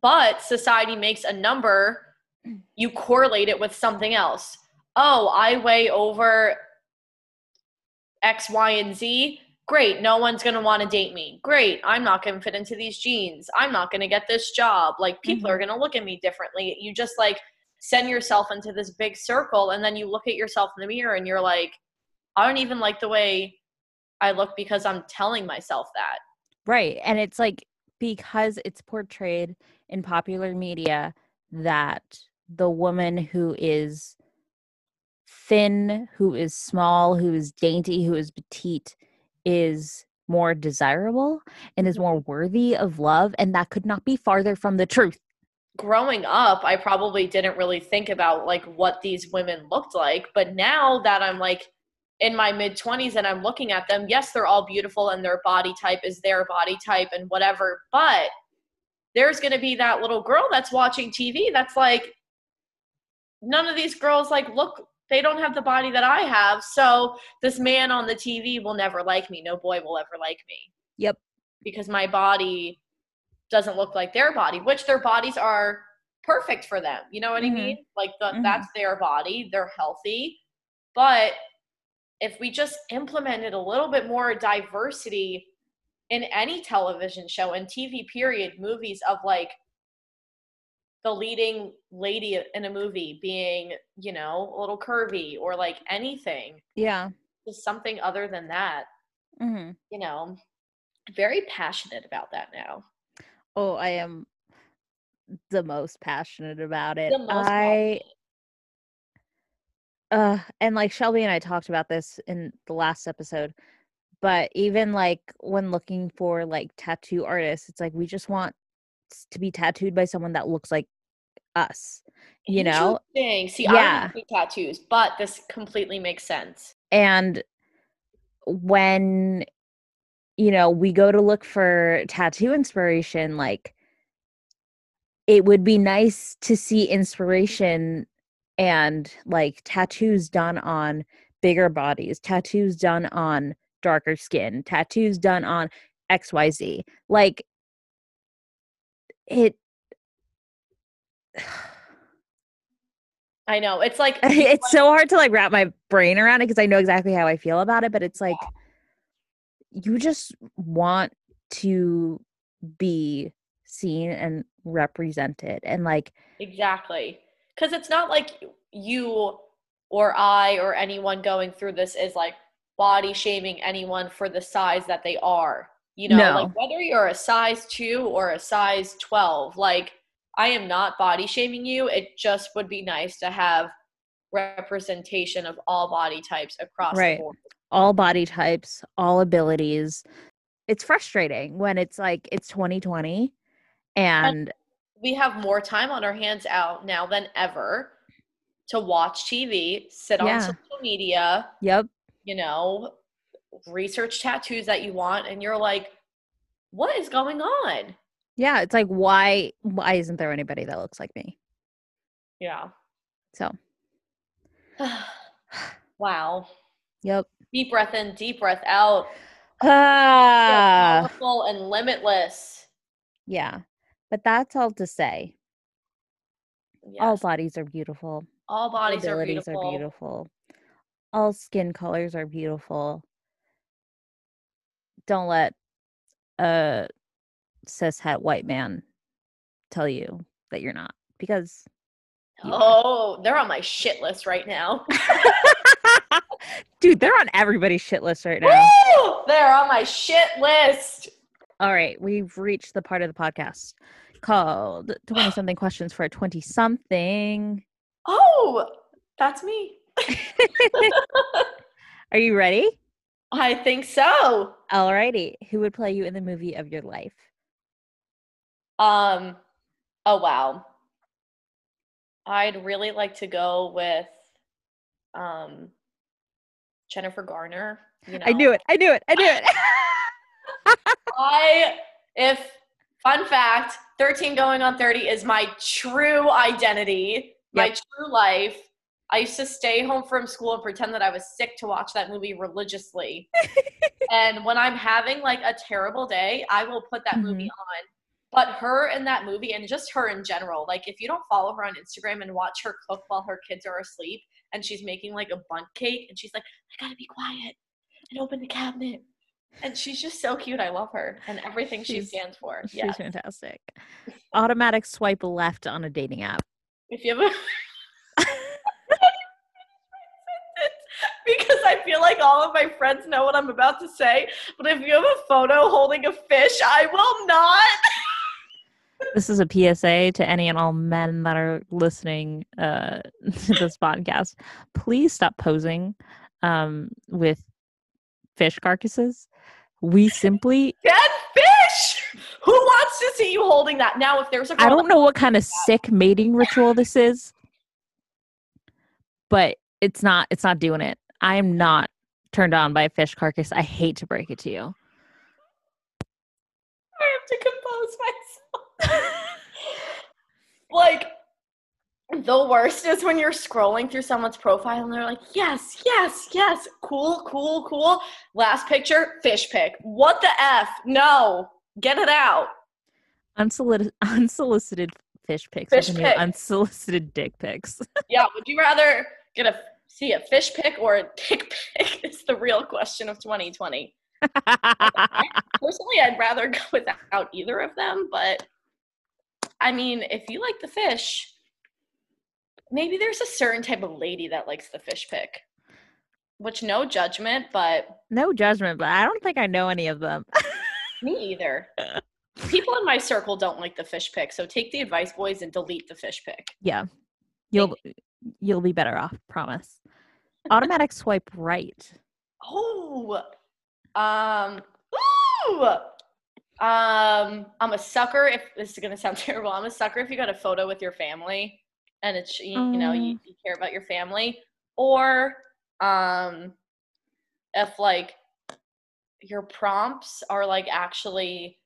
But society makes a number. You correlate it with something else. Oh, I weigh over X, Y, and Z. Great. No one's going to want to date me. Great. I'm not going to fit into these jeans. I'm not going to get this job. Like, people are mm-hmm. going to look at me differently. You just like send yourself into this big circle, and then you look at yourself in the mirror and you're like, I don't even like the way I look because I'm telling myself that. right and it's like because it's portrayed in popular media that the woman who is thin who is small who is dainty who is petite is more desirable and is more mm-hmm. worthy of love and that could not be farther from the truth. Growing up i probably didn't really think about like what these women looked like but now that i'm like in my mid 20s and i'm looking at them yes they're all beautiful and their body type is their body type and whatever but there's going to be that little girl that's watching TV that's like, none of these girls like look, they don't have the body that I have. So this man on the TV will never like me. No boy will ever like me. Yep. Because my body doesn't look like their body, which their bodies are perfect for them. You know what Mhm. I mean? Like the, Mhm. that's their body. They're healthy. But if we just implemented a little bit more diversity in any television show and TV period, movies of like the leading lady in a movie being, you know, a little curvy or like anything, Yeah. just something other than that, hmm you know, very passionate about that now. Oh, I am the most passionate about it. The most I uh and like Shelby and I talked about this in the last episode, but even like when looking for like tattoo artists, it's like we just want to be tattooed by someone that looks like us, you know? See, I Yeah. don't do tattoos, but this completely makes sense. And when you know, we go to look for tattoo inspiration, like it would be nice to see inspiration and like tattoos done on bigger bodies, tattoos done on darker skin, tattoos done on XYZ. Like it I know. It's like it's so hard to like wrap my brain around it because I know exactly how I feel about it, but it's like you just want to be seen and represented and like Exactly. Because it's not like you or I or anyone going through this is like body shaming anyone for the size that they are. You know, No. like whether you're a size two or a size 12, like I am not body shaming you. It just would be nice to have representation of all body types across Right. the board. all body types, all abilities. It's frustrating when it's like it's 2020 and We have more time on our hands out now than ever to watch TV, sit Yeah. on social media, yep, you know, research tattoos that you want, and you're like, what is going on? yeah, it's like why why isn't there anybody that looks like me? Yeah. So, wow. yep. Deep breath in, deep breath out. Ah, powerful and limitless. yeah. But that's all to say. All bodies are beautiful. All bodies are beautiful. are beautiful. All skin colors are beautiful. Don't let a cis het white man tell you that you're not because you are. Oh, they're on my shit list right now. dude, they're on everybody's shit list right now. Woo! They're on my shit list. All right, we've reached the part of the podcast called 20 something questions for a 20 something. Oh, that's me. Are you ready? I think so. Alrighty. Who would play you in the movie of your life? Um, oh wow. I'd really like to go with um Jennifer Garner. You know, I knew it. I knew it. I knew it. I if fun fact, 13 going on 30 is my true identity, my true life. I used to stay home from school and pretend that I was sick to watch that movie religiously. and when I'm having like a terrible day, I will put that movie mm-hmm. on. But her in that movie and just her in general, like if you don't follow her on Instagram and watch her cook while her kids are asleep and she's making like a Bundt cake and she's like, I gotta be quiet and open the cabinet. And she's just so cute. I love her and everything she stands for. She's Yeah. fantastic. Automatic swipe left on a dating app. If you have a because I feel like all of my friends know what I'm about to say, but if you have a photo holding a fish, I will not. This is a PSA to any and all men that are listening uh, to this podcast. Please stop posing um, with fish carcasses. We simply, Dead fish! Who wants to see you holding that? Now, if there's a I don't know what kind of sick mating ritual this is, but it's not, it's not doing it. I am not turned on by a fish carcass. I hate to break it to you. I have to compose myself. like the worst is when you're scrolling through someone's profile and they're like, yes, yes, yes, cool, cool, cool. Last picture, fish pic. What the F? No, get it out. Unsolicited, unsolicited fish pics. Fish pic. Unsolicited dick pics. Yeah, would you rather get a see a fish pick or a dick pick Is the real question of 2020. Personally, I'd rather go without either of them, but I mean, if you like the fish, maybe there's a certain type of lady that likes the fish pick. Which no judgment, but no judgment, but I don't think I know any of them. me either. People in my circle don't like the fish pick, so take the advice, boys, and delete the fish pick. yeah. You'll you'll be better off, promise. Automatic swipe right. Oh, um, ooh, um, I'm a sucker. If this is gonna sound terrible, I'm a sucker if you got a photo with your family and it's you, you know you, you care about your family, or um, if like your prompts are like actually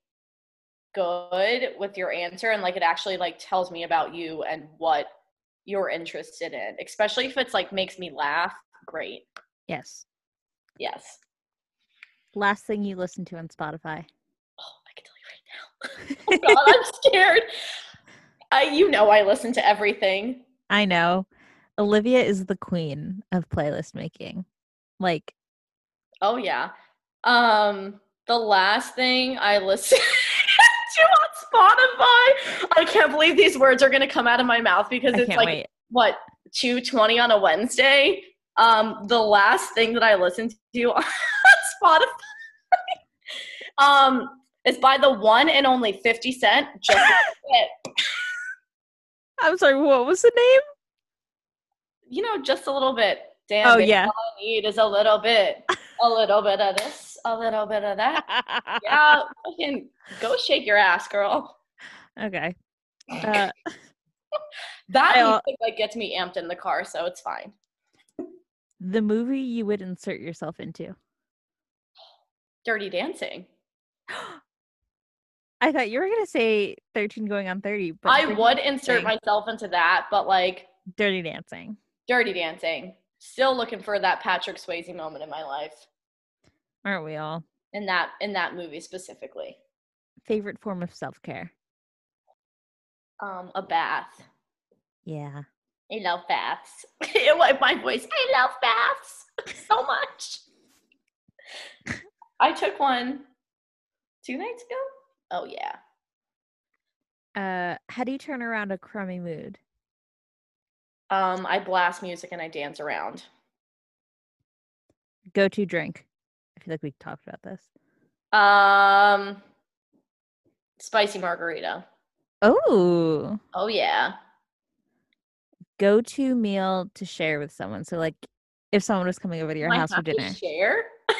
good with your answer and like it actually like tells me about you and what you're interested in especially if it's like makes me laugh great Yes. yes Last thing you listen to on Spotify. Oh, I can tell you right now. oh God, I'm scared. I, you know, I listen to everything. I know. Olivia is the queen of playlist making. Like, Oh yeah. Um, the last thing I listened to on Spotify. I can't believe these words are gonna come out of my mouth because I it's like wait. what two twenty on a Wednesday. Um, the last thing that I listened to on Spotify um is by the one and only Fifty Cent. Just. I'm sorry, what was the name? you know, just a little bit. Damn, Oh, baby, yeah. all I need is a little bit, a little bit of this, a little bit of that. Yeah, fucking go shake your ass, girl. okay. Uh, That music like gets me amped in the car, so it's fine. The movie you would insert yourself into. Dirty Dancing. I thought you were gonna say 13 going on 30, but I would insert myself into that, but like Dirty Dancing. Dirty Dancing. Still looking for that Patrick Swayze moment in my life. Aren't we all? In that in that movie specifically. Favorite form of self care. Um, a bath. Yeah. I love baths. like my voice. I love baths so much. I took one two nights ago. Oh yeah. Uh, how do you turn around a crummy mood? Um, I blast music and I dance around. Go to drink. I feel like we talked about this. Um, spicy margarita. Oh, Oh yeah. Go to meal to share with someone. So, like, if someone was coming over to your I house for dinner. Share.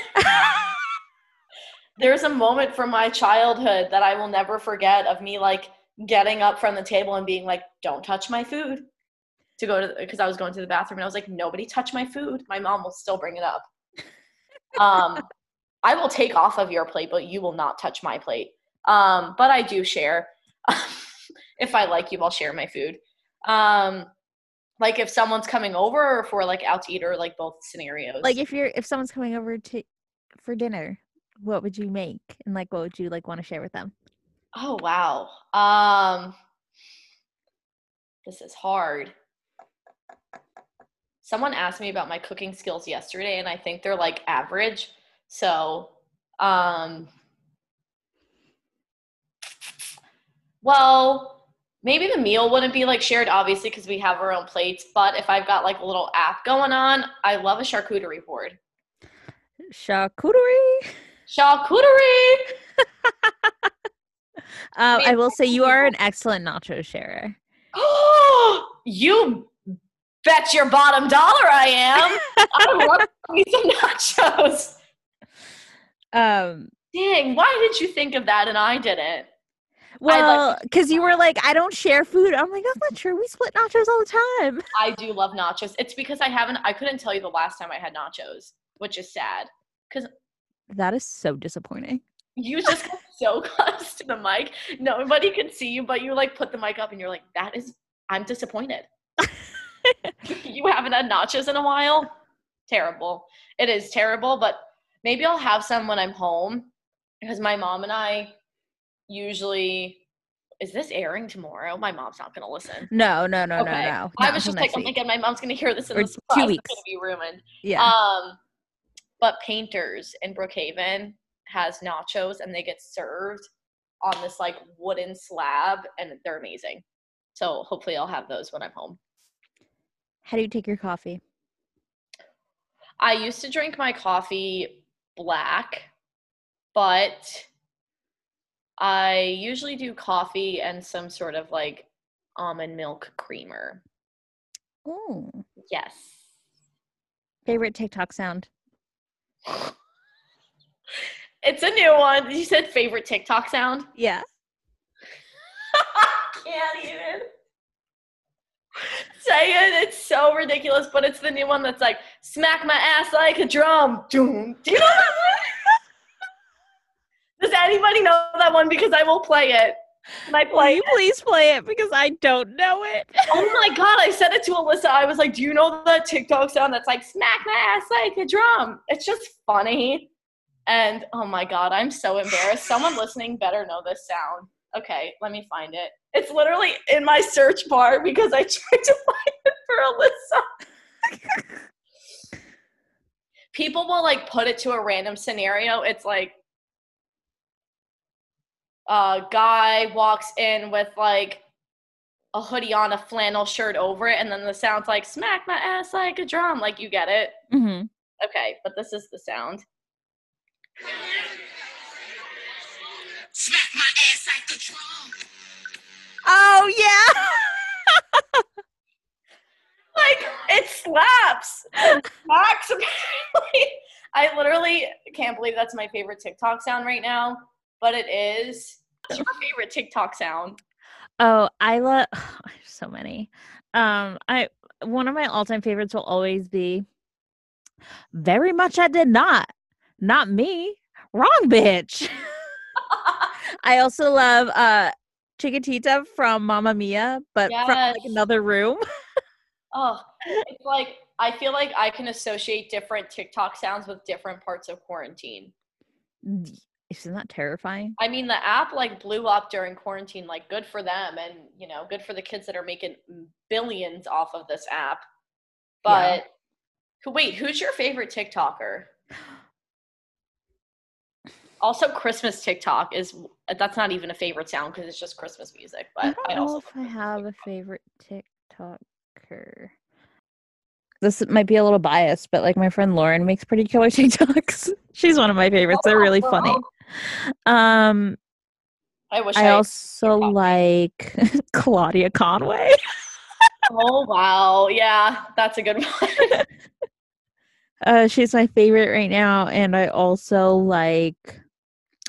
There's a moment from my childhood that I will never forget of me like getting up from the table and being like, "Don't touch my food." To go to because I was going to the bathroom and I was like, "Nobody touch my food." My mom will still bring it up. Um, I will take off of your plate, but you will not touch my plate. Um, but I do share. if I like you, I'll share my food. Um, like if someone's coming over or if we're like out to eat or like both scenarios. like, if you're if someone's coming over to for dinner, what would you make? And like, what would you like want to share with them? Oh wow. Um this is hard. Someone asked me about my cooking skills yesterday and I think they're like average. So, um well, maybe the meal wouldn't be like shared obviously because we have our own plates, but if I've got like a little app going on, I love a charcuterie board. Charcuterie. Charcuterie. Mean, I will say you are an excellent nacho sharer. Oh, you bet your bottom dollar I am. I love me some nachos. Um, Dang, why did you think of that and I didn't? Well, because you were like, I don't share food. I'm like, I'm not sure. We split nachos all the time. I do love nachos. It's because I haven't, I couldn't tell you the last time I had nachos, which is sad. Because that is so disappointing. You just got so close to the mic. Nobody could see you, but you like put the mic up and you're like, that is, I'm disappointed. you haven't had nachos in a while? Terrible. It is terrible, but maybe I'll have some when I'm home because my mom and I usually. Is this airing tomorrow? My mom's not gonna listen. No, no, no, Okay. no, no. I was just like, I'm thinking my mom's gonna hear this in Or the two surprise. It's gonna be ruined. Yeah. Um, but Painters in Brookhaven has nachos and they get served on this like wooden slab and they're amazing. So hopefully I'll have those when I'm home. How do you take your coffee? I used to drink my coffee black, but I usually do coffee and some sort of like almond milk creamer. Oh. Yes. Favorite TikTok sound? It's a new one. You said favorite TikTok sound? Yeah. Can't even say it. It's so ridiculous, but it's the new one that's like smack my ass like a drum. Doom. Do you know that one? Does anybody know that one? Because I will play it. Can I Will play you it? please play it because I don't know it. Oh my god, I said it to Alyssa. I was like, Do you know that TikTok sound that's like smack my ass like a drum? It's just funny. And oh my god, I'm so embarrassed. Someone listening better know this sound. Okay, let me find it. It's literally in my search bar because I tried to find it for Alyssa. People will like put it to a random scenario. It's like a guy walks in with like a hoodie on, a flannel shirt over it, and then the sound's like smack my ass like a drum. Like you get it. Mm-hmm. Okay, but this is the sound. Smack my ass like the drum. Oh yeah. Like it slaps. It smacks apparently. I literally can't believe that's my favorite TikTok sound right now, but it is. What's your favorite TikTok sound? Oh, I love so many. Um, I one of my all-time favorites will always be very much I did not. Not me. Wrong bitch. I also love uh Chiquitita from Mamma Mia, but from like another room. Oh, it's like I feel like I can associate different TikTok sounds with different parts of quarantine. Isn't that terrifying? I mean, the app like blew up during quarantine. Like, good for them, and you know, good for the kids that are making billions off of this app. But who? Wait, who's your favorite TikToker? Also, Christmas TikTok is that's not even a favorite sound because it's just Christmas music. I But don't I, know also if I have a TikTok. favorite TikToker. This might be a little biased, but like my friend Lauren makes pretty killer TikToks. She's one of my favorites. They're oh, really funny. Um, I wish I I. also like Claudia Conway. oh wow, yeah, that's a good one. Uh, she's my favorite right now, and I also like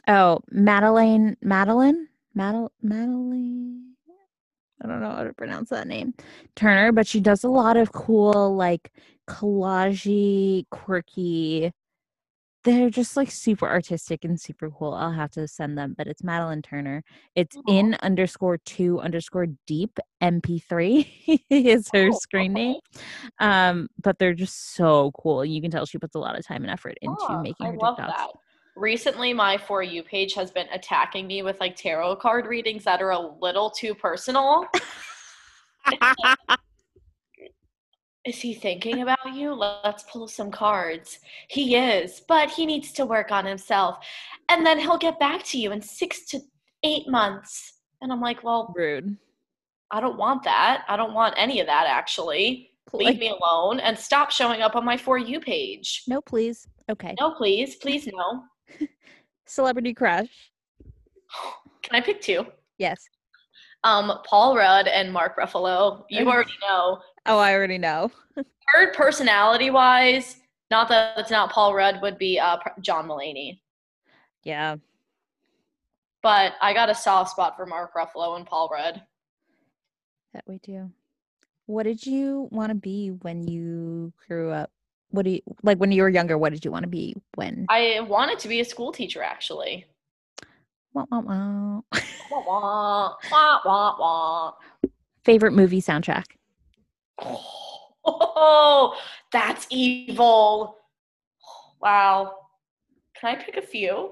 oh Madeline, Madeline, Madel, Madeline. I don't know how to pronounce that name, Turner, but she does a lot of cool like collagey, quirky. They're just like super artistic and super cool. I'll have to send them, but it's Madeline Turner. It's Aw. in underscore two underscore deep MP3 is her Oh, screen name. Um, but they're just so cool. You can tell she puts a lot of time and effort into Ah, making I her love TikToks. that. Recently, my For You page has been attacking me with like tarot card readings that are a little too personal. Is he thinking about you? Let's pull some cards. He is, but he needs to work on himself. And then he'll get back to you in six to eight months. And I'm like, well, Rude. I don't want that. I don't want any of that actually. Leave me alone and stop showing up on my For You page. no, please. Okay. No, please. Please, no. Celebrity crush. Can I pick two? Yes. Um, Paul Rudd and Mark Ruffalo. You already know. Oh, I already know. Third personality wise, not that it's not Paul Rudd, would be uh, John Mulaney. Yeah. But I got a soft spot for Mark Ruffalo and Paul Rudd. That we do. What did you want to be when you grew up? What do you like when you were younger? What did you want to be when? I wanted to be a school teacher actually. Wah, wah, wah. Wah, wah, wah, wah, wah. Favorite movie soundtrack? Oh, that's evil. Wow. Can I pick a few?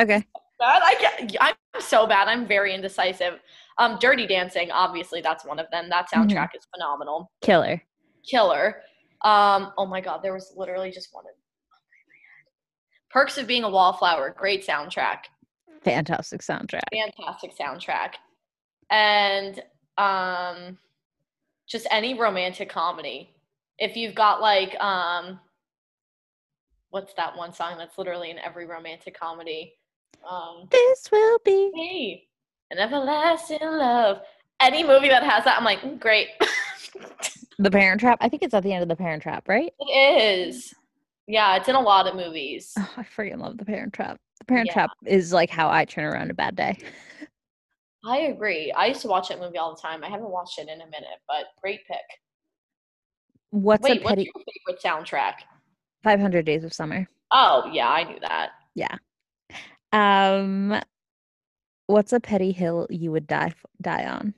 Okay. Bad? I get, I'm so bad. I'm very indecisive. Um, Dirty Dancing, obviously, that's one of them. That Mhm. soundtrack is phenomenal. Killer. Killer. Um, oh my god, there was literally just one. In, Perks of Being a Wallflower, great soundtrack. Fantastic soundtrack. fantastic soundtrack and um just any romantic comedy if you've got like um what's that one song that's literally in every romantic comedy um This will be. hey an everlasting love any movie that has that i'm like "Mm, great The Parent Trap. I think it's at the end of The Parent Trap, right? it is yeah it's in a lot of movies Oh, I freaking love The Parent Trap. The Parent Yeah. Trap is like how I turn around a bad day. I agree i used to watch that movie all the time i haven't watched it in a minute but great pick What's wait a what's petty your favorite soundtrack 500 Days of Summer? oh yeah i knew that Um, what's a petty hill you would die die on?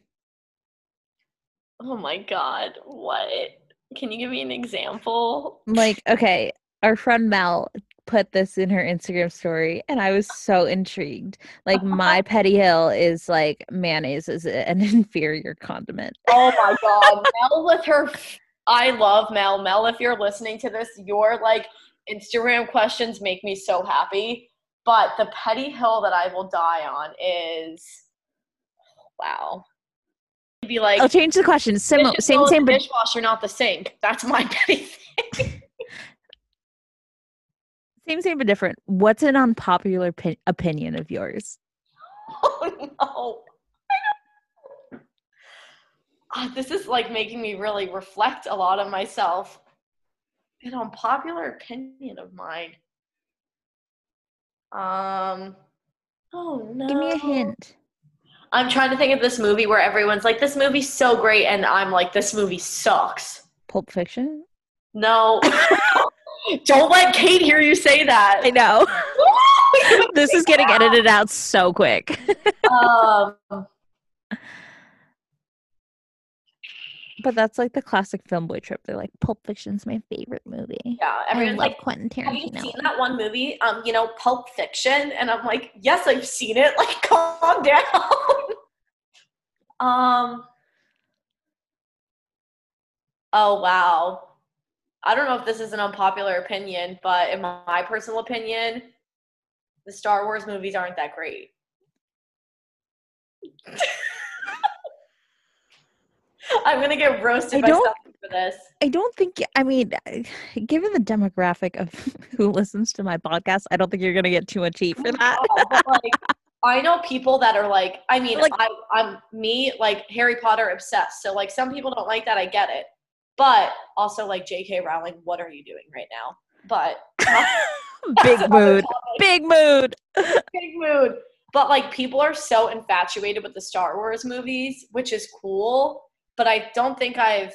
Oh my god, what? Can you give me an example? Like, okay, our friend Mel put this in her Instagram story, and I was so intrigued. Like, my petty hill is like mayonnaise is an inferior condiment. Oh my god, Mel with her I love Mel. Mel, if you're listening to this, your like Instagram questions make me so happy. But the petty hill that I will die on is wow. Be like I'll change the question. "Dishes same, same, the but dishwasher, not the sink. That's my petty thing. Same, same, but different. What's an unpopular pi- opinion of yours? Oh no. Ah, this is like making me really reflect a lot on myself. An unpopular opinion of mine. Um. Oh no. Give me a hint. I'm trying to think of this movie where everyone's like, "This movie's so great," and I'm like, "This movie sucks." Pulp Fiction. No. Don't let Kate hear you say that. I know. this is getting edited out so quick. um, But that's like the classic film boy trip. They're like, Pulp Fiction's my favorite movie. yeah, I everyone's like, Quentin Tarantino. Have you seen that one movie? Um, you know, Pulp Fiction, and I'm like, yes, I've seen it. Like, calm down. um. Oh wow. I don't know if this is an unpopular opinion, but in my, personal opinion, the Star Wars movies aren't that great. I'm gonna get roasted I by don't- for this. I don't think. I mean, given the demographic of who listens to my podcast, I don't think you're gonna get too much heat for that. Like, I know people that are like, I mean, Like- I, I'm me, like Harry Potter obsessed. So like, some people don't like that. I get it, but also like J.K. Rowling, what are you doing right now? But Big mood. Big mood. big mood. But like, people are so infatuated with the Star Wars movies, which is cool. But I don't think I've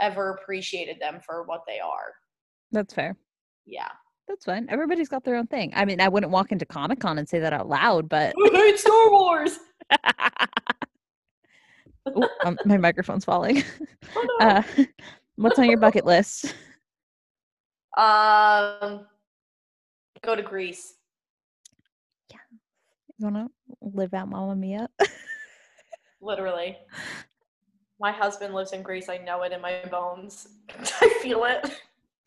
ever appreciated them for what they are. That's fair. Yeah. That's fine. Everybody's got their own thing. I mean, I wouldn't walk into Comic Con and say that out loud, but hate Star Wars. Ooh, um, my microphone's falling. Oh, no. Uh, what's on your bucket list? Um, go to Greece. Yeah, you want to live out Mamma Mia? Literally. My husband lives in Greece. I know it in my bones. I feel it.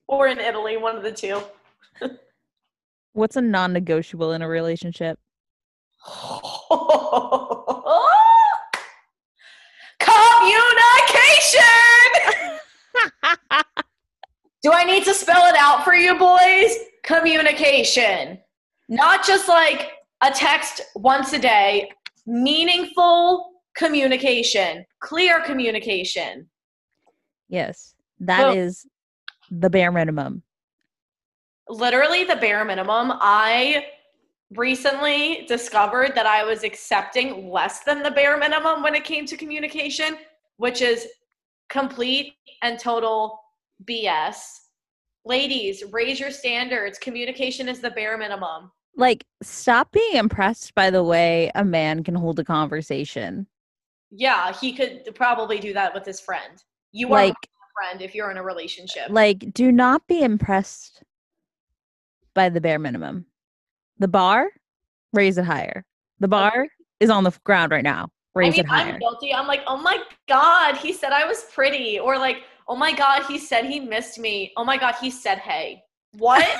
Or in Italy, one of the two. What's a non-negotiable in a relationship? Communication! Do I need to spell it out for you boys? Communication. Not just like a text once a day, meaningful communication, clear communication. yes, that is the bare minimum. Literally the bare minimum. I recently discovered that I was accepting less than the bare minimum when it came to communication, which is complete and total BS. Ladies, raise your standards. Communication is the bare minimum. Like, stop being impressed by the way a man can hold a conversation. Yeah, he could probably do that with his friend. You are Like, a friend if you're in a relationship. like, do not be impressed by the bare minimum. The bar, raise it higher. The bar is on the ground right now. I Raise mean, it higher. I'm guilty. I'm like, oh my god, he said I was pretty, or like, oh my god, he said he missed me. Oh my god, he said hey. What?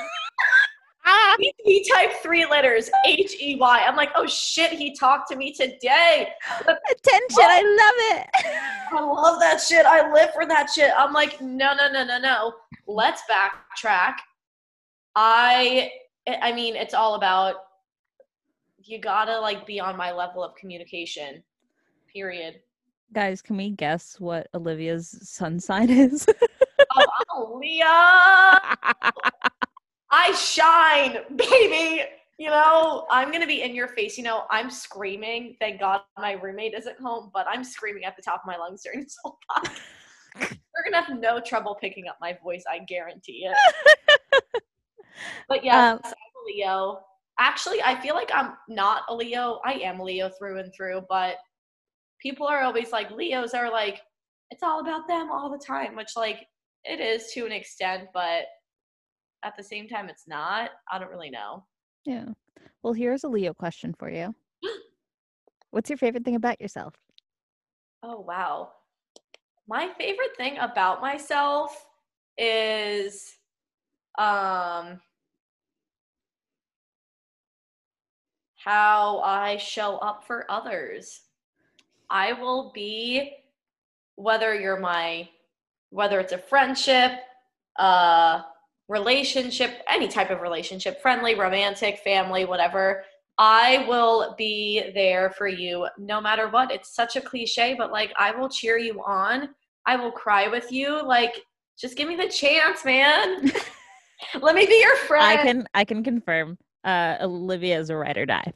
He, he typed three letters H E Y. I'm like, oh shit, he talked to me today. Attention, I love it. I love that shit. I live for that shit. I'm like, no, no, no, no, no. Let's backtrack. I, I mean, it's all about you gotta like be on my level of communication. Period. Guys, can we guess what Olivia's sun sign is? Oh, I'm Leah. I shine, baby. You know, I'm gonna be in your face. You know, I'm screaming. Thank God my roommate isn't home, but I'm screaming at the top of my lungs during this whole podcast. You're gonna have no trouble picking up my voice. I guarantee it. but yes, Um, I'm a Leo. Actually, I feel like I'm not a Leo. I am a Leo through and through, but people are always like Leos are like it's all about them all the time, which like it is to an extent, but at the same time it's not. I don't really know. yeah. Well, here's a Leo question for you. What's your favorite thing about yourself? Oh wow. My favorite thing about myself is um how I show up for others. I will be whether you're my whether it's a friendship, uh relationship, any type of relationship, friendly, romantic, family, whatever. I will be there for you no matter what. It's such a cliche, but like I will cheer you on. I will cry with you. Like just give me the chance, man. Let me be your friend. I can I can confirm. Uh, Olivia is a ride or die.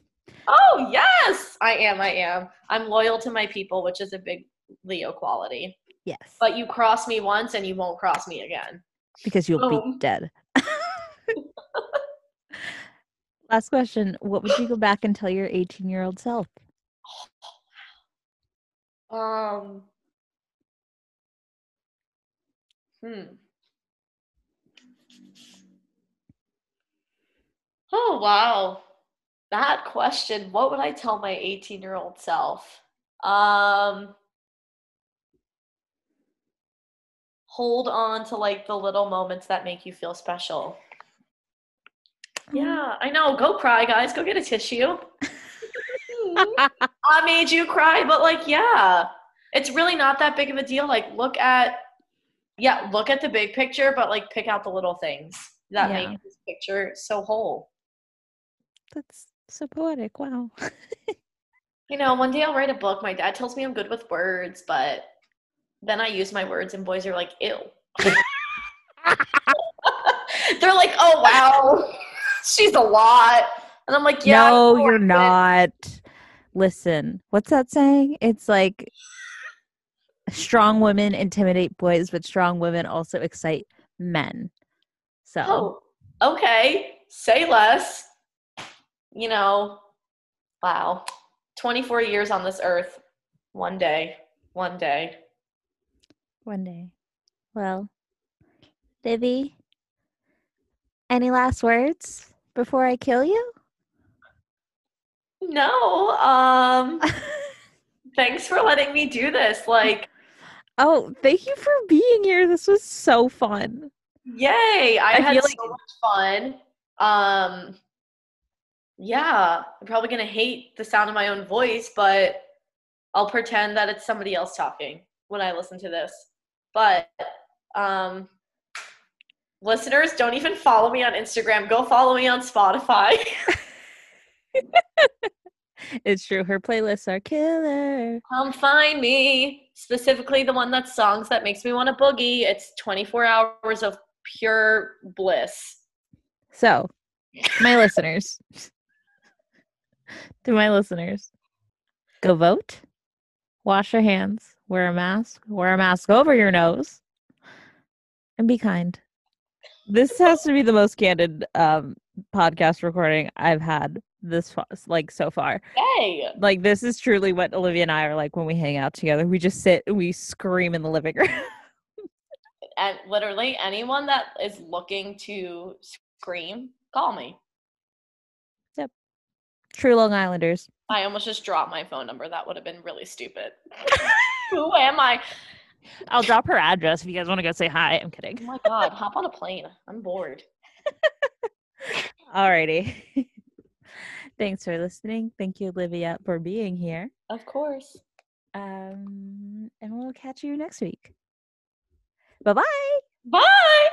Oh, yes. I am. I am. I'm loyal to my people, which is a big Leo quality. Yes, But you cross me once and you won't cross me again. because you'll Boom. be dead. Last question: What would you go back and tell your 18 year old self? Um Hmm. Oh wow. That question, what would I tell my 18-year-old self? Um hold on to like the little moments that make you feel special. Yeah, I know. Go cry, guys. Go get a tissue. I made you cry, but like, yeah, it's really not that big of a deal. Like, look at, yeah, look at the big picture, but like, pick out the little things that Yeah. make this picture so whole. That's so poetic. Wow. You know, one day I'll write a book. My dad tells me I'm good with words, but then I use my words, and boys are like, ew. They're like, oh wow, she's a lot, and I'm like, yeah. No, you're get it." not. Listen, what's that saying? It's like strong women intimidate boys, but strong women also excite men. So Oh, okay. Say less. You know, wow. 24 years on this earth. One day. One day. one day. Well, Livy, any last words before I kill you? No, um, thanks for letting me do this. Like, oh, thank you for being here. This was so fun. yay. I, I had feel so like- much fun. Um, yeah, I'm probably going to hate the sound of my own voice, but I'll pretend that it's somebody else talking when I listen to this. But um, listeners, don't even follow me on Instagram. Go follow me on Spotify. It's true. Her playlists are killer. Come find me. Specifically, the one that's songs that makes me want to boogie. It's 24 hours of pure bliss. So, my listeners, to my listeners, go vote, wash your hands, wear a mask, wear a mask over your nose, and be kind. This has to be the most candid um, podcast recording I've had this fa- like so far. Hey, Like this is truly what Olivia and I are like when we hang out together. We just sit and we scream in the living room. and literally anyone that is looking to scream, call me. True Long Islanders. I almost just dropped my phone number. That would have been really stupid. Who am I? I'll drop her address if you guys want to go say hi. I'm kidding. Oh my god, hop on a plane. I'm bored. Alrighty. Thanks for listening. Thank you, Olivia, for being here. Of course. Um, and we'll catch you next week. Bye bye. Bye.